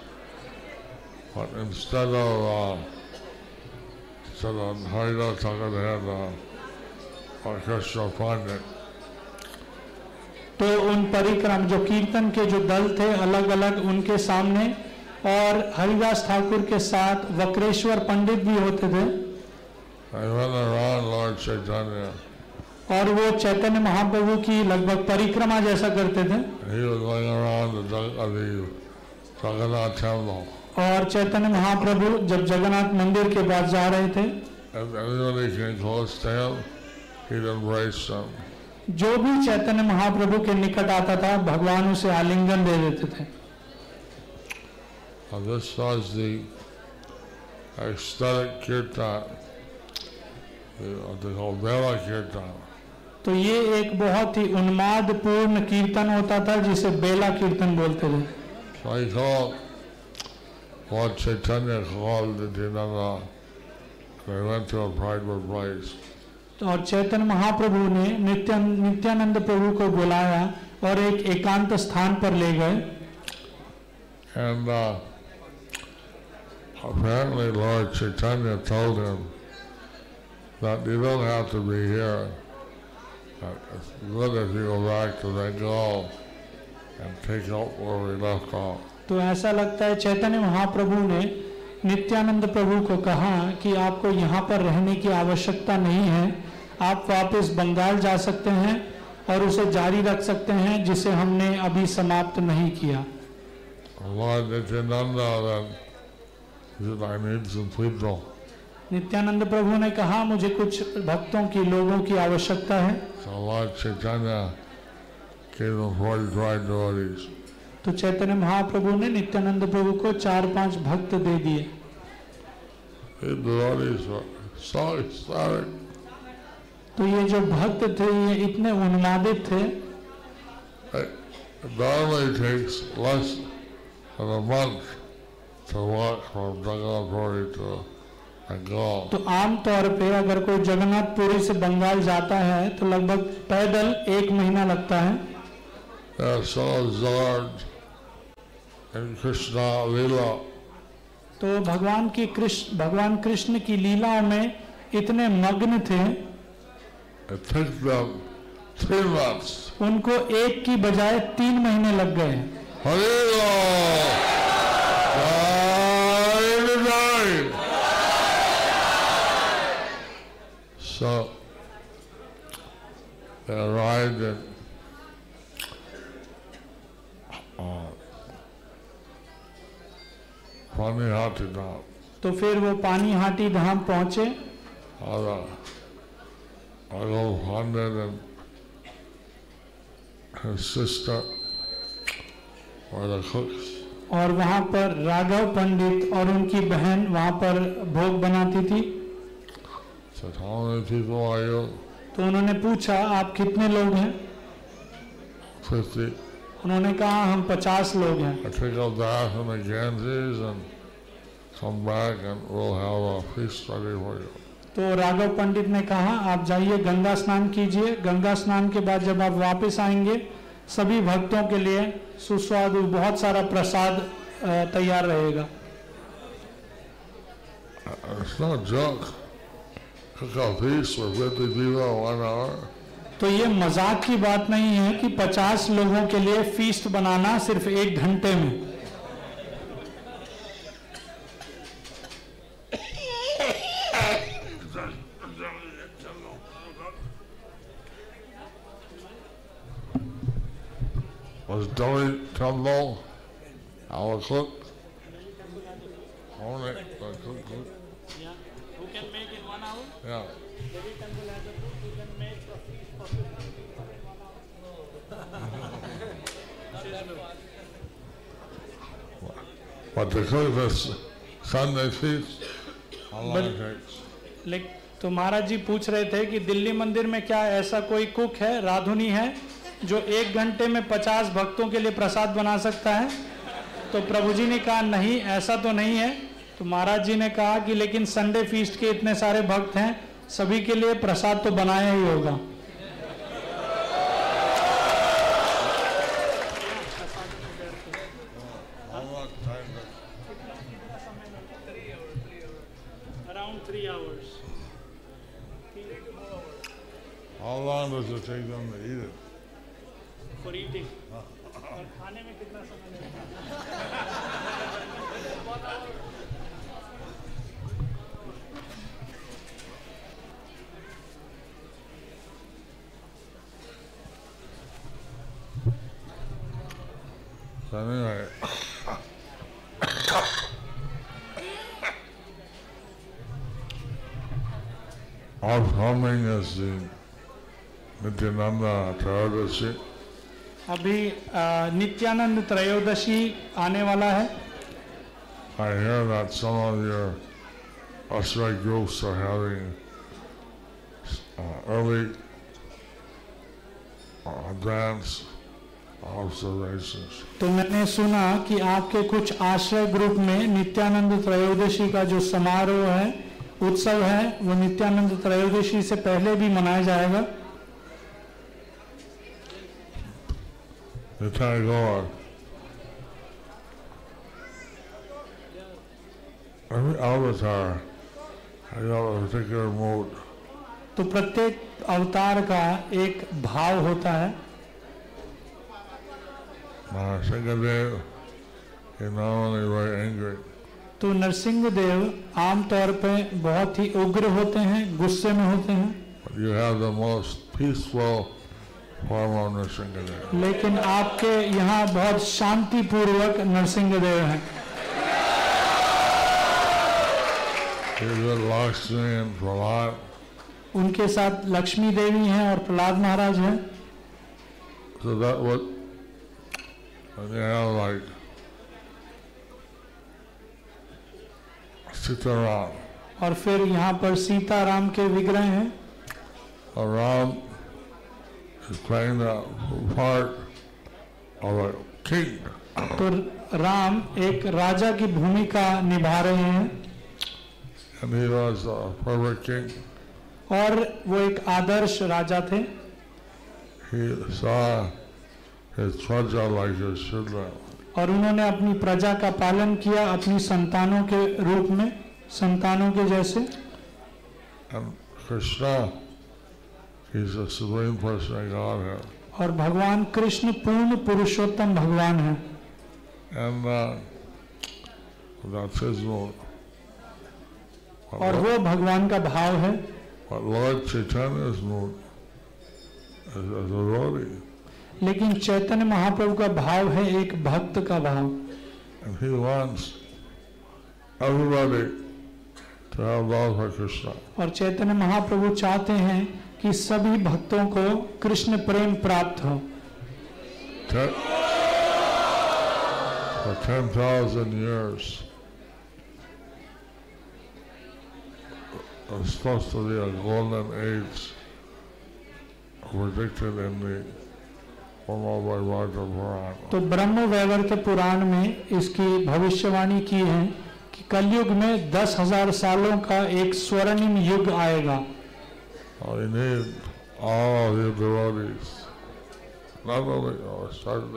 but instead of uh, instead of Harida uh, Orchestra Pandit. तो उन परिक्रम जो कीर्तन के जो दल थे अलग अलग उनके सामने और हरिदास ठाकुर के साथ वक्रेश्वर पंडित भी होते थे. और वो चैतन्य महाप्रभु की लगभग परिक्रमा जैसा करते थे uh. और चैतन्य महाप्रभु जब जगन्नाथ मंदिर के पास जा रहे थे If anybody came close to him, he'd embrace them. जो भी चैतन्य महाप्रभु के निकट आता था भगवान उसे आलिंगन दे देते थे। तो ये एक बहुत ही उन्माद पूर्ण कीर्तन होता था जिसे बेला कीर्तन बोलते थे। What Chaitanya called the Dinara, they went to a private place. और चैतन्य महाप्रभु ने नित्य नित्यानंद प्रभु को बुलाया और एक एकांत स्थान पर ले गए And uh, apparently Lord Chaitanya told him that you don't have to be here. It's good if you go back to Bengal and take up where we left off. तो ऐसा लगता है चैतन्य महाप्रभु ने नित्यानंद प्रभु को कहा कि आपको यहाँ पर रहने की आवश्यकता नहीं है आप वापस बंगाल जा सकते हैं और उसे जारी रख सकते हैं जिसे हमने अभी समाप्त नहीं किया. नित्यानंद प्रभु ने कहा मुझे कुछ भक्तों की लोगों की आवश्यकता है So Lord Chaitanya gave him 45 devotees. तो चैतन्य महाप्रभु ने नित्यानंद प्रभु को चार पाँच भक्त दे दिए These devotees were so ecstatic. तो ये जो भक्त थे ये इतने उन्मादित थे। तो आमतौर पे अगर कोई जगन्नाथपुरी से बंगाल जाता है तो लगभग पैदल एक महीना लगता है। Yeah, so. तो भगवान की कृष्ण भगवान कृष्ण की लीलाओं में इतने मग्न थे। उनको एक की बजाय तीन महीने लग गए। हरे राम। पानी हाथी धाम। तो फिर वो पानी हाथी धाम पहुँचे। और वहाँ पर राघव पंडित और उनकी बहन वहाँ पर भोग बनाती थी। थी तो आयो। तो उन्होंने पूछा आप कितने लोग हैं? उन्होंने कहा हम पचास लोग हैं तो राघव पंडित ने कहा आप जाइए गंगा स्नान कीजिए गंगा स्नान के बाद जब आप वापस आएँगे सभी भक्तों के लिए सुस्वादु बहुत सारा प्रसाद तैयार रहेगा It's not a. Cook a feast with Whitley Viva one hour. तो ये मज़ाक की बात नहीं है कि 50 लोगों के लिए फीस्ट बनाना सिर्फ़ एक घंटे में Was Dolly Trumbull our cook? Only the But Sunday feast, how long it takes? लेकिन तो महाराज जी पूछ रहे थे कि दिल्ली मंदिर में क्या ऐसा कोई कुक है राधुनी है जो एक घंटे में पचास भक्तों के लिए प्रसाद बना सकता है? तो प्रभु जी ने कहा नहीं ऐसा तो नहीं है। तो महाराज जी ने कहा कि लेकिन संडे फीस्ट के इतने सारे भक्त हैं सभी के लिए प्रसाद तो बनाया ही होगा How much time does, around three hours how long does it take them to eat it? For eating और खाने में कितना समय लगता है So anyway, upcoming is the Nityananda Tradasi. अभी नित्यानंद त्रयोदशी आने वाला है I hear that some of your Ashray groups are having uh, early uh, advance observations. तो मैंने सुना कि आपके कुछ आश्रय ग्रुप में नित्यानंद त्रयोदशी का जो समारोह है उत्सव है वो नित्यानंद त्रयोदशी से पहले भी मनाया जाएगा The. Every avatar has a particular mood. तो प्रत्येक अवतार का एक भाव होता है Uh. तो नरसिंह देव आमतौर पे बहुत ही उग्र होते हैं गुस्से में होते हैं but you have the most peaceful form of Nrsingadev. लेकिन आपके यहाँ बहुत शांतिपूर्वक नरसिंह देव हैं. उनके साथ लक्ष्मी देवी हैं और प्रहलाद महाराज हैं So that and you have like Sitaram. और फिर यहाँ पर सीताराम के विग्रह हैं or Ram is playing the part of a king. तो राम एक राजा की भूमिका निभा रहे हैं And he was a perfect king. और वो एक आदर्श राजा थे He saw his praja like his children. और उन्होंने अपनी प्रजा का पालन किया अपनी संतानों के रूप में संतानों के जैसे And Krishna, और भगवान कृष्ण पूर्ण पुरुषोत्तम भगवान है। And, uh, what, और वो भगवान का भाव है। लेकिन चैतन्य महाप्रभु का भाव है एक भक्त का भाव। और चैतन्य महाप्रभु चाहते हैं कि सभी भक्तों को कृष्ण प्रेम प्राप्त हो for 10,000 years, it's supposed to be a golden age predicted in the Brahma Raja Puran. तो ब्रह्म वैवर्त पुराण में इसकी भविष्यवाणी की है कि कलयुग में दस हज़ार सालों का एक स्वर्णिम युग आएगा I need all the abilities. Not only, oh, I started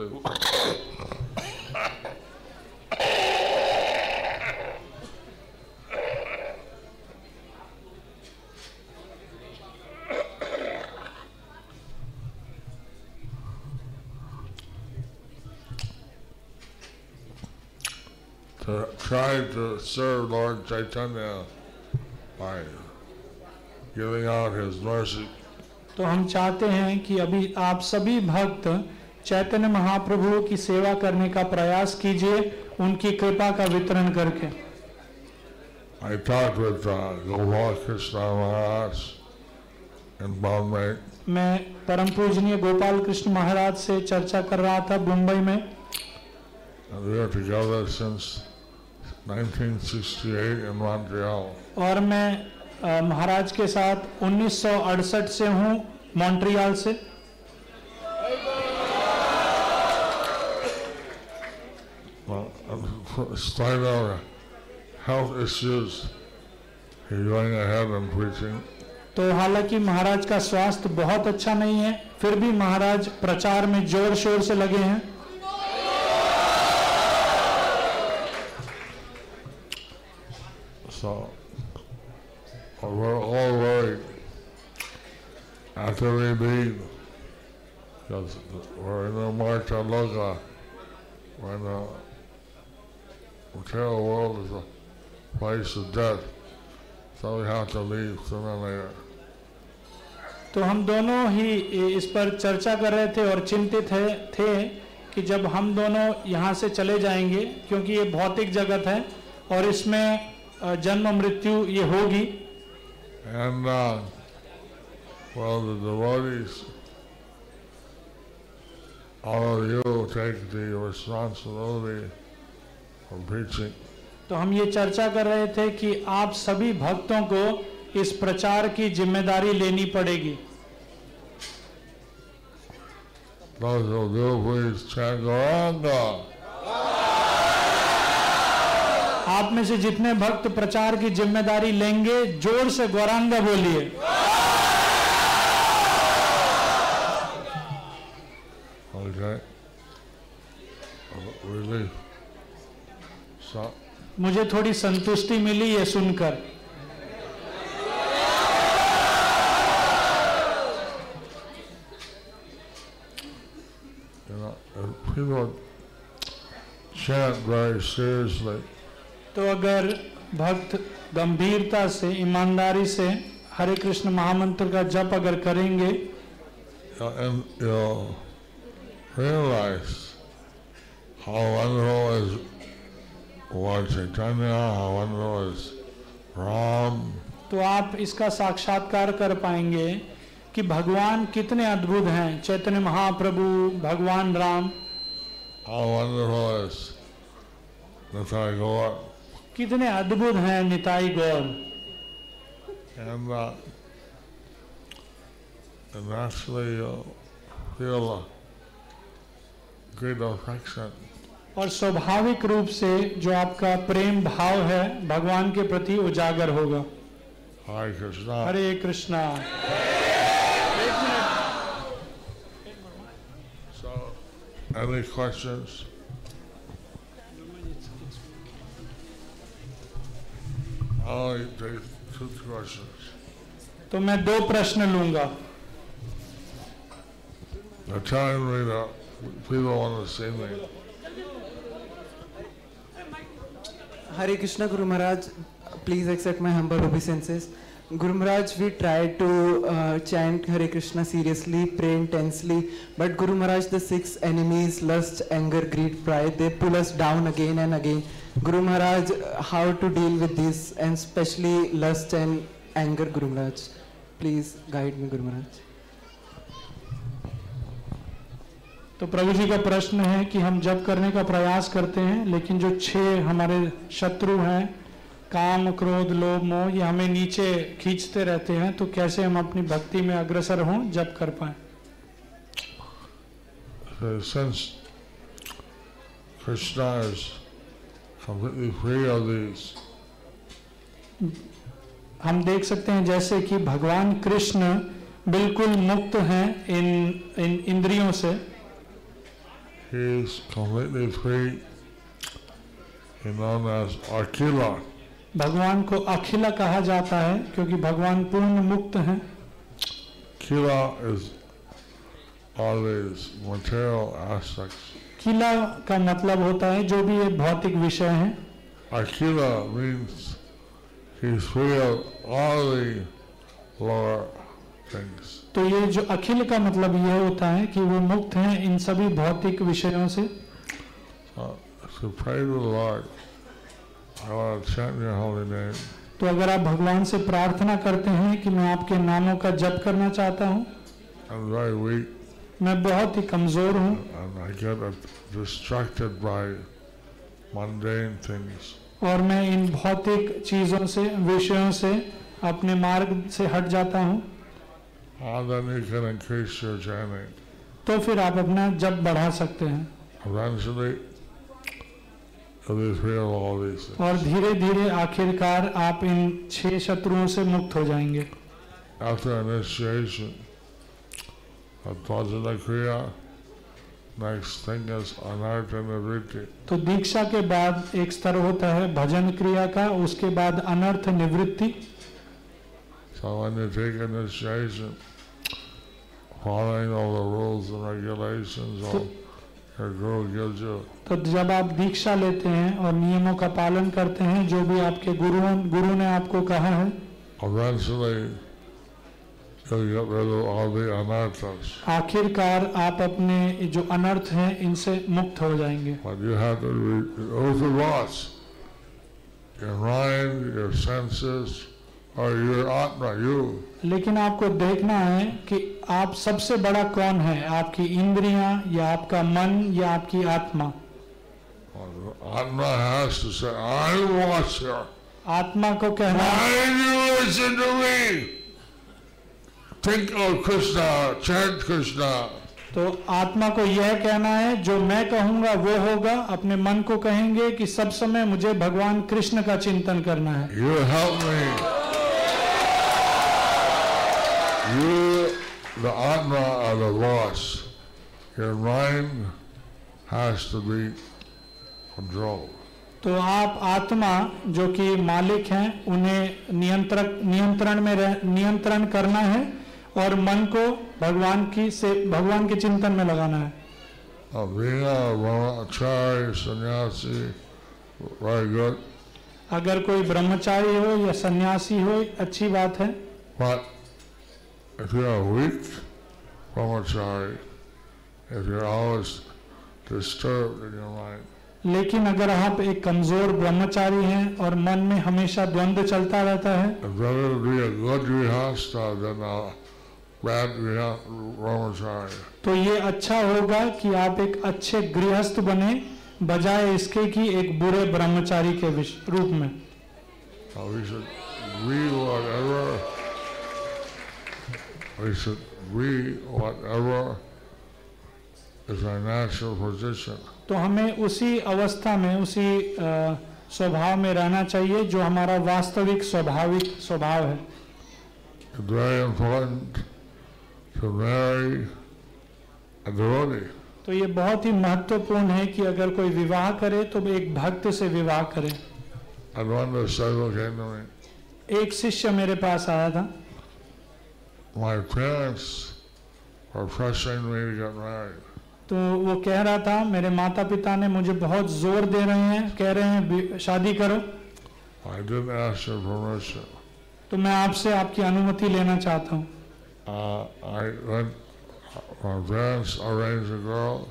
to try to serve Lord Chaitanya by giving out his mercy. तो हम चाहते हैं कि अभी आप सभी भक्त चैतन्य महाप्रभु की सेवा करने का प्रयास कीजिए उनकी कृपा का वितरण करके I talked with uh, Gopal Krishna Maharaj in Bombay, मैं परम पूजनीय गोपाल कृष्ण महाराज से चर्चा कर रहा था मुंबई में we were together since 1968 in Montreal. और मैं अ, महाराज के साथ 1968 से हूँ मॉन्ट्रियल से। Spite health issues, ahead and preaching. तो हालाँकि महाराज का स्वास्थ्य बहुत अच्छा नहीं है फिर भी महाराज प्रचार में ज़ोर शोर से लगे हैं। Well, we're all worried after we leave, because we're in the Marcha Loga, we're in the material world is a place of death, so we have to leave sooner or later. तो हम दोनों ही इस पर चर्चा कर रहे थे और चिंतित है थे कि जब हम दोनों यहाँ से चले जाएँगे क्योंकि ये भौतिक जगत है और इसमें जन्म मृत्यु ये होगी And, uh, well, the devotees, all of you take the responsibility for preaching. तो हम ये चर्चा कर रहे थे कि आप सभी भक्तों को इस प्रचार की ज़िम्मेदारी लेनी पड़ेगी Those who do, please chant Gauranga. आप में से जितने भक्त प्रचार की ज़िम्मेदारी लेंगे ज़ोर से गौरांगा बोलिए। मुझे थोड़ी संतुष्टि मिली है सुनकर। Yeah, right. तो अगर भक्त गंभीरता से ईमानदारी से हरे कृष्ण महामंत्र का जप अगर करेंगे तो आप इसका साक्षात्कार कर पाएँगे कि भगवान कितने अद्भुत हैं। चैतन्य महाप्रभु भगवान राम। हाउ कितने अद्भुत हैं निताई गौर। और स्वाभाविक रूप से जो आपका प्रेम भाव है भगवान के प्रति उजागर होगा। हरे कृष्णा हरे Krishna. Any questions? I'll only take two questions. तो मैं दो प्रश्न लूँगा The time reader, people want to see me. Hare Krishna Guru Maharaj, please accept my humble obeisances. Guru Maharaj, we try to uh, chant Hare Krishna seriously, pray intensely, but Guru Maharaj, the six enemies, lust, anger, greed, pride, they pull us down again and again. Guru Maharaj, how to deal with this, and especially lust and anger, Guru Maharaj. Please guide me, Guru Maharaj. तो प्रभु जी का प्रश्न है कि हम जब करने का प्रयास करते हैं लेकिन जो छह हमारे शत्रु हैं काम क्रोध लोभ मोह ये हमें नीचे खींचते रहते हैं तो कैसे हम अपनी भक्ति में अग्रसर हों जब कर पाए since Krishna is completely free of these, हम देख सकते हैं जैसे कि भगवान कृष्ण बिल्कुल मुक्त हैं इन इन इंद्रियों से he is completely free. He's known as Akila. भगवान को अखिला कहा जाता है क्योंकि भगवान पूर्ण मुक्त हैं Kila is all these material aspects. किला का मतलब होता है जो भी ये भौतिक विषय हैं Akila means he's free of all the lower things. तो ये जो अखिल का मतलब यह होता है कि वो मुक्त हैं इन सभी भौतिक विषयों से Uh, so pray to the Lord. I want to chant your holy name. तो अगर आप भगवान से प्रार्थना करते हैं कि मैं आपके नामों का जप करना चाहता हूँ I'm very weak मैं बहुत ही कमज़ोर हूँ। और मैं इन भौतिक चीज़ों से विषयों से अपने मार्ग से हट जाता हूँ। तो फिर आप अपना जब बढ़ा सकते हैं। और धीरे धीरे आखिरकार आप इन छह शत्रुओं से मुक्त हो जाएँगे। तो दीक्षा के बाद एक स्तर होता है भजन क्रिया का उसके बाद अनर्थ निवृत्ति। तो जब आप दीक्षा लेते हैं और नियमों का पालन करते हैं जो भी आपके गुरु गुरु ने आपको कहा है आखिरकार आप अपने जो अनर्थ है इनसे मुक्त हो जाएँगे। लेकिन आपको देखना है कि आप सबसे बड़ा कौन है? आपकी इंद्रिया या आपका मन या आपकी आत्मा? आत्मा आत्मा को कहना Think of Krishna, chant Krishna. तो आत्मा को यह कहना है जो मैं कहूँगा वो होगा अपने मन को कहेंगे कि सब समय मुझे भगवान कृष्ण का चिंतन करना है you help me. You the atma are the boss. Your mind has to be controlled. तो आप आत्मा जो कि मालिक हैं उन्हें नियंत्रक नियंत्रण में रह, नियंत्रण करना है और मन को भगवान की से भगवान के चिंतन में लगाना है। सन्यासी अगर कोई ब्रह्मचारी हो या सन्यासी हो एक अच्छी बात है। लेकिन अगर आप एक कमज़ोर ब्रह्मचारी हैं और मन में हमेशा द्वंद्व चलता रहता है तो ये अच्छा होगा कि आप एक अच्छे गृहस्थ बने बजाय इसके कि एक बुरे ब्रह्मचारी के रूप में. तो हमें उसी अवस्था में उसी स्वभाव में रहना चाहिए जो हमारा वास्तविक स्वाभाविक स्वभाव है। It's very important to marry devotee. तो ये बहुत ही महत्वपूर्ण है कि अगर कोई विवाह करे तो एक भक्त से विवाह करे. एक शिष्य मेरे पास आया था My parents were pressuring me to get married. तो वो कह रहा था मेरे माता पिता ने मुझे बहुत ज़ोर दे रहे हैं कह रहे हैं शादी करो I didn't ask your permission. तो मैं आपसे आपकी अनुमति लेना चाहता हूँ Uh, I went, my parents arranged a girl.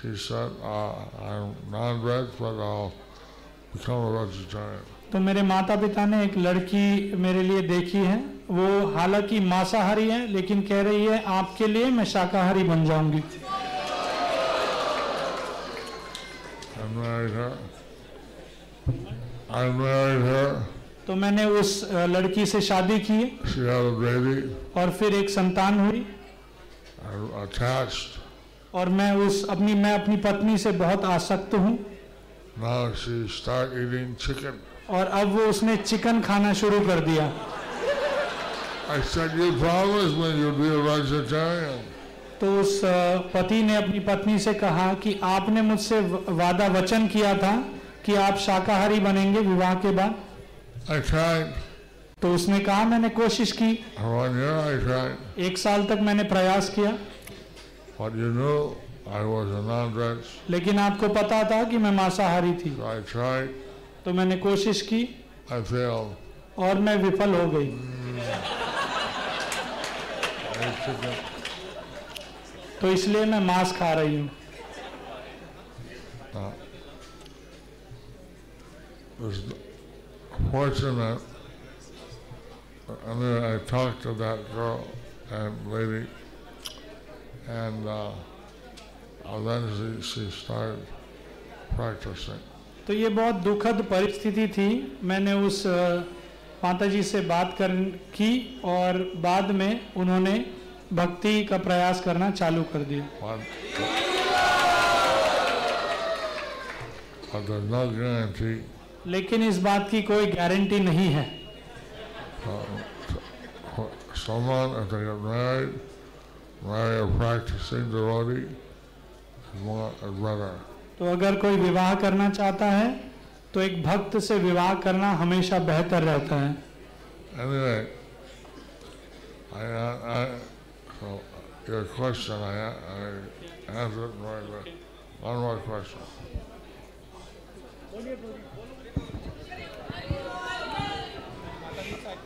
She said, uh, I'm non-veg, but I'll become a vegetarian. तो मेरे माता पिता ने एक लड़की मेरे लिए देखी है वो हालाँकि मांसाहारी है लेकिन कह रही है आपके लिए मैं शाकाहारी बन जाऊँगी I married her. I married her. तो मैंने उस लड़की से शादी की She had a baby. और फिर एक संतान हुई attached. और मैं उस अपनी मैं अपनी पत्नी से बहुत आसक्त हूँ Now she started eating chicken. और अब वो उसने चिकन खाना शुरू कर दिया I said, you promised me you'd be a vegetarian. तो उस पति ने अपनी पत्नी से कहा कि आपने मुझसे वादा वचन किया था कि आप शाकाहारी बनेंगे विवाह के बाद I tried. तो उसने कहा मैंने कोशिश की। एक साल तक मैंने प्रयास किया। You know, लेकिन आपको पता था कि मैं मांसाहारी थी। So तो मैंने कोशिश की और मैं विफल हो गई। mm. तो इसलिए मैं मांस खा रही हूँ। uh, fortunate. I mean, I talked to that girl and lady, and uh, then she, she started practicing. तो ये बहुत दुखद परिस्थिति थी मैंने उस अ, माता जी से बात कर की और बाद में उन्होंने भक्ति का प्रयास करना चालू कर दिया But, but there's no guarantee. लेकिन इस बात की कोई गारंटी नहीं है। तो अगर कोई विवाह करना चाहता है तो एक भक्त से विवाह करना हमेशा बेहतर रहता है।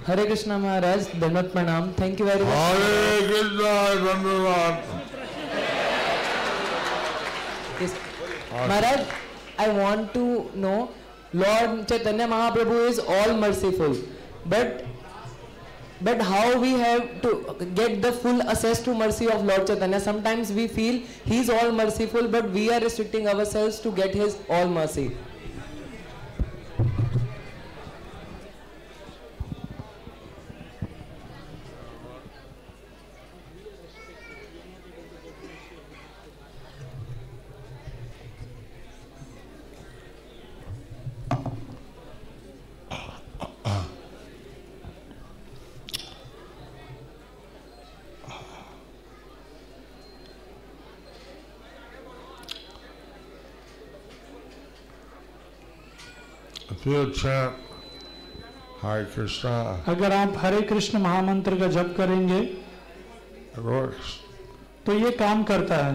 हरे कृष्ण महाराज धन्यवाद प्रणाम। Thank you very much Hare धन्यवाद। Maharaj I want to know lord Chaitanya Mahaprabhu is all merciful but but how we have to get the full access to mercy of lord Chaitanya sometimes we feel he is all merciful but we are restricting our selves to get his all mercy अगर आप हरे कृष्ण महामंत्र का जप करेंगे तो ये काम करता है।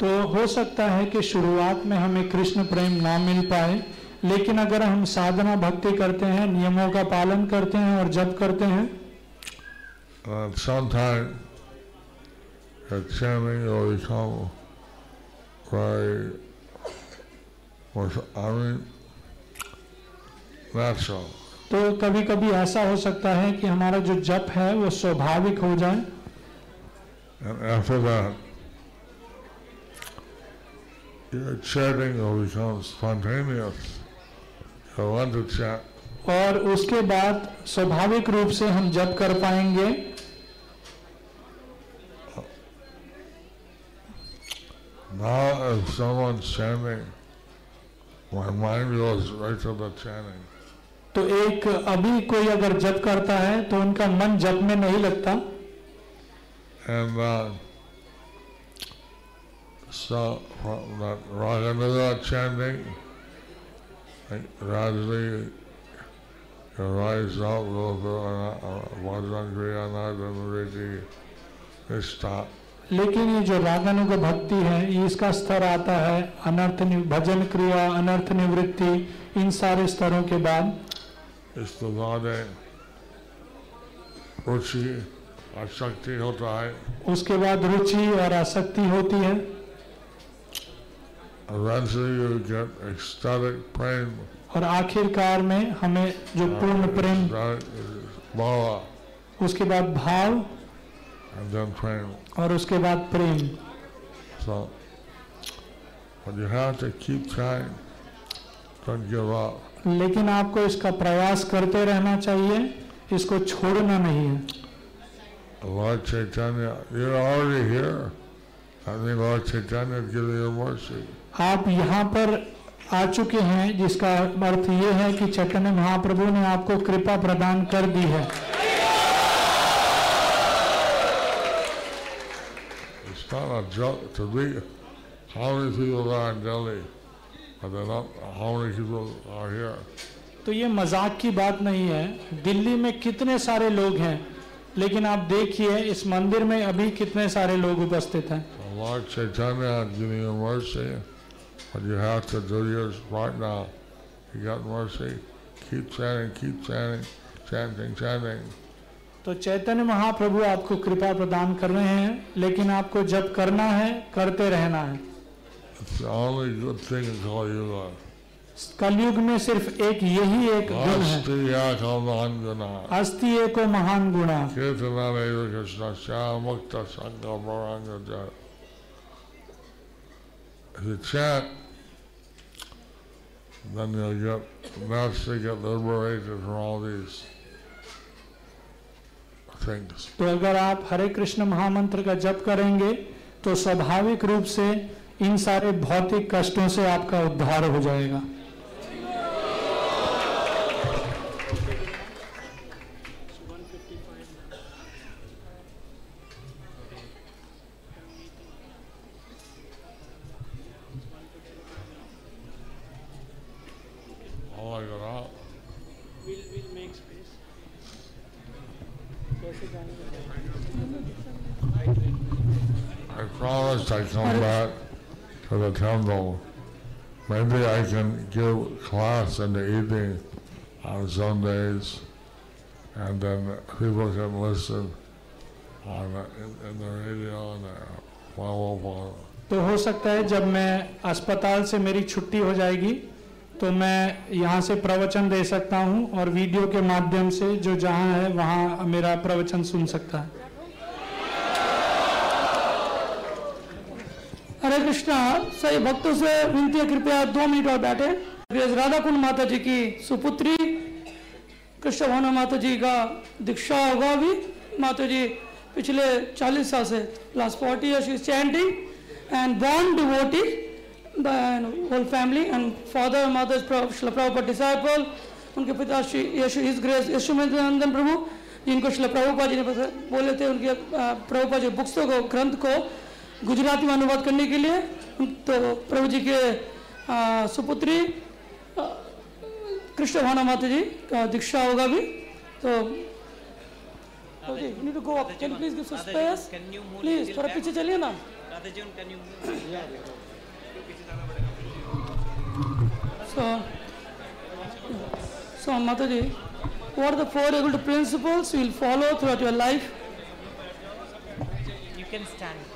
तो हो सकता है कि शुरुआत में हमें कृष्ण प्रेम ना मिल पाए लेकिन अगर हम साधना भक्ति करते हैं नियमों का पालन करते हैं और जप करते हैं तो कभी कभी ऐसा हो सकता है कि हमारा जो जप है वो स्वाभाविक हो जाए Chatting or becomes spontaneous. भगवान रुचा और उसके बाद स्वाभाविक रूप से हम जप कर पाएँगे। तो एक अभी कोई अगर जप करता है तो उनका मन जप में नहीं लगता। And, uh, so, uh, gradually rise up, stop. लेकिन ये जो रागानुग भक्ति है ये इसका स्तर आता है अनर्थ भजन क्रिया अनर्थ निवृत्ति इन सारे स्तरों के बाद। इसके बाद रुचि आसक्ति होता है। उसके बाद रुचि और आसक्ति होती है Eventually you get ecstatic prema, और आखिरकार में हमें जो पूर्ण प्रेम उसके बाद भाव और उसके बाद प्रेम। लेकिन आपको इसका प्रयास करते रहना चाहिए इसको छोड़ना नहीं है। Lord Chaitanya, आप यहाँ पर आ चुके हैं जिसका अर्थ ये है कि चैतन्य महाप्रभु ने आपको कृपा प्रदान कर दी है। तो ये मज़ाक की बात नहीं है। दिल्ली में कितने सारे लोग हैं लेकिन आप देखिए इस मंदिर में अभी कितने सारे लोग उपस्थित हैं। है but you have to do yours right now. You got mercy. Keep chanting, keep chanting, chanting, chanting. तो चैतन्य महाप्रभु आपको कृपा प्रदान कर रहे हैं लेकिन आपको जब करना है करते रहना है. कलयुग में सिर्फ़ एक यही एक गुण है अस्थि एको महान गुणा Kirtanana Eva Krishna Shya You chant, then you'll get, naturally get liberated from all these things. तो अगर आप हरे कृष्ण महामंत्र का जप करेंगे तो स्वाभाविक रूप से इन सारे भौतिक कष्टों से आपका उद्धार हो जाएगा temple. Maybe I can give class in the evening on Sundays, and then people can listen on the, in, the radio and follow follow. तो हो सकता है जब मैं अस्पताल से मेरी छुट्टी हो जाएगी तो मैं यहाँ से प्रवचन दे सकता हूँ और वीडियो के माध्यम से जो जहाँ है वहाँ मेरा प्रवचन सुन सकता है हरे कृष्णा, सही भक्तों से विनती है, कृपया दो मिनट और बैठे। राधा कुंड माता जी की सुपुत्री कृष्ण भावना माता जी का दीक्षा होगा अभी। माता जी पिछले 40 साल से last forty is chanting and born devotee whole family and father mother शिल डिसाइपल उनके पिता श्री यशु इस ग्रेस यशुनंदन प्रभु, जिनको शिल प्रभुपा जी ने बोले थे, उनके प्रभुपा जी पुस्तक को, ग्रंथ को गुजराती में अनुवाद करने के लिए तो प्रभु जी के सुपुत्री कृष्ण भाना माता जी का दीक्षा होगा भी तो थोड़ा पीछे चलिए ना सो सो माता जी what are the four eagle principles you will follow throughout your you can stand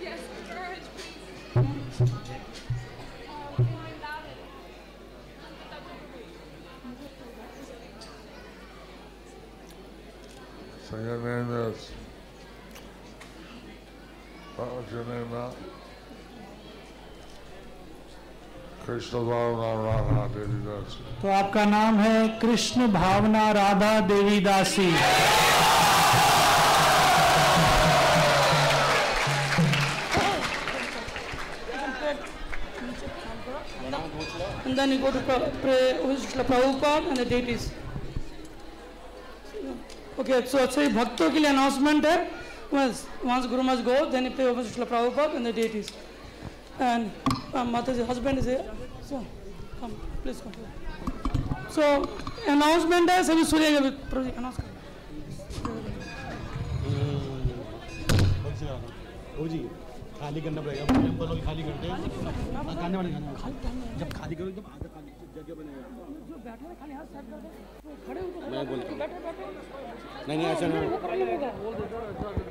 Yes, Guru Maharaj, So your name is, what was your name now? Krishna Bhavana Radha Devi Dasi. तो आपका नाम है कृष्ण भावना राधा देवी दासी And then you go to pray with Shri Prabhupada and the deities. Okay, so actually भक्तों के लिए announcement है once once Guru Maharaj go then you pray with Shri Prabhupada and the deities. And uh, Mataji's husband is here. So come, please come. So announcement है सभी सुनिएगा प्रभु जी announce करें. ओ जी खाली करना पड़ेगा। टेंपल हॉल खाली करते हैं। हाँ, खाने वाले खाने जब खाली करो जब आधा खाली जगह बनेगा। मैं बोलता हूँ। नहीं नहीं ऐसा नहीं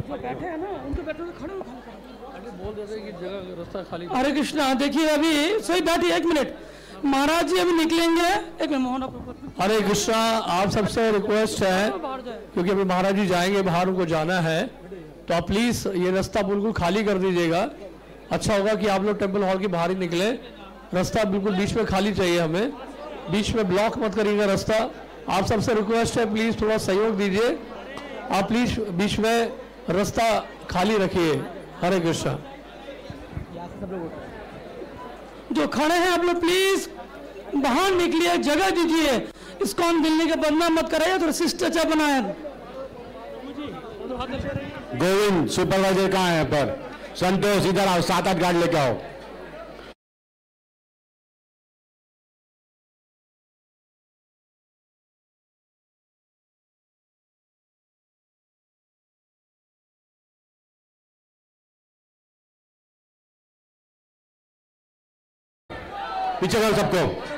जो बैठे हैं। ना उनके बैठे खड़े हो बोल देते कि जगह रास्ता खाली हरे कृष्णा देखिए अभी सही बैठिए एक मिनट। महाराज जी अभी निकलेंगे। एक मिनट हरे कृष्णा आप सबसे रिक्वेस्ट है क्योंकि अभी महाराज जी जाएँगे बाहर उनको जाना है। तो आप प्लीज़ ये रास्ता बिल्कुल खाली कर दीजिएगा। अच्छा होगा कि आप लोग टेंपल हॉल के बाहर ही निकले। रास्ता बिल्कुल बीच में खाली चाहिए हमें। बीच में ब्लॉक मत करिएगा रास्ता। आप सबसे रिक्वेस्ट है प्लीज़ थोड़ा सहयोग दीजिए। आप प्लीज़ बीच में रास्ता खाली रखिए। हरे कृष्णा। जो खड़े हैं आप लोग प्लीज़ बाहर निकलिए, जगह दीजिए। इसको हम दिल्ली के बदनाम मत कराइए थोड़ा शिष्टाचार बनाए। गोविंद सुपरवाइजर कहाँ है पर? संतोष, इधर आओ, सात आठ गाड़ी लेके आओ। पीछे करो सबको।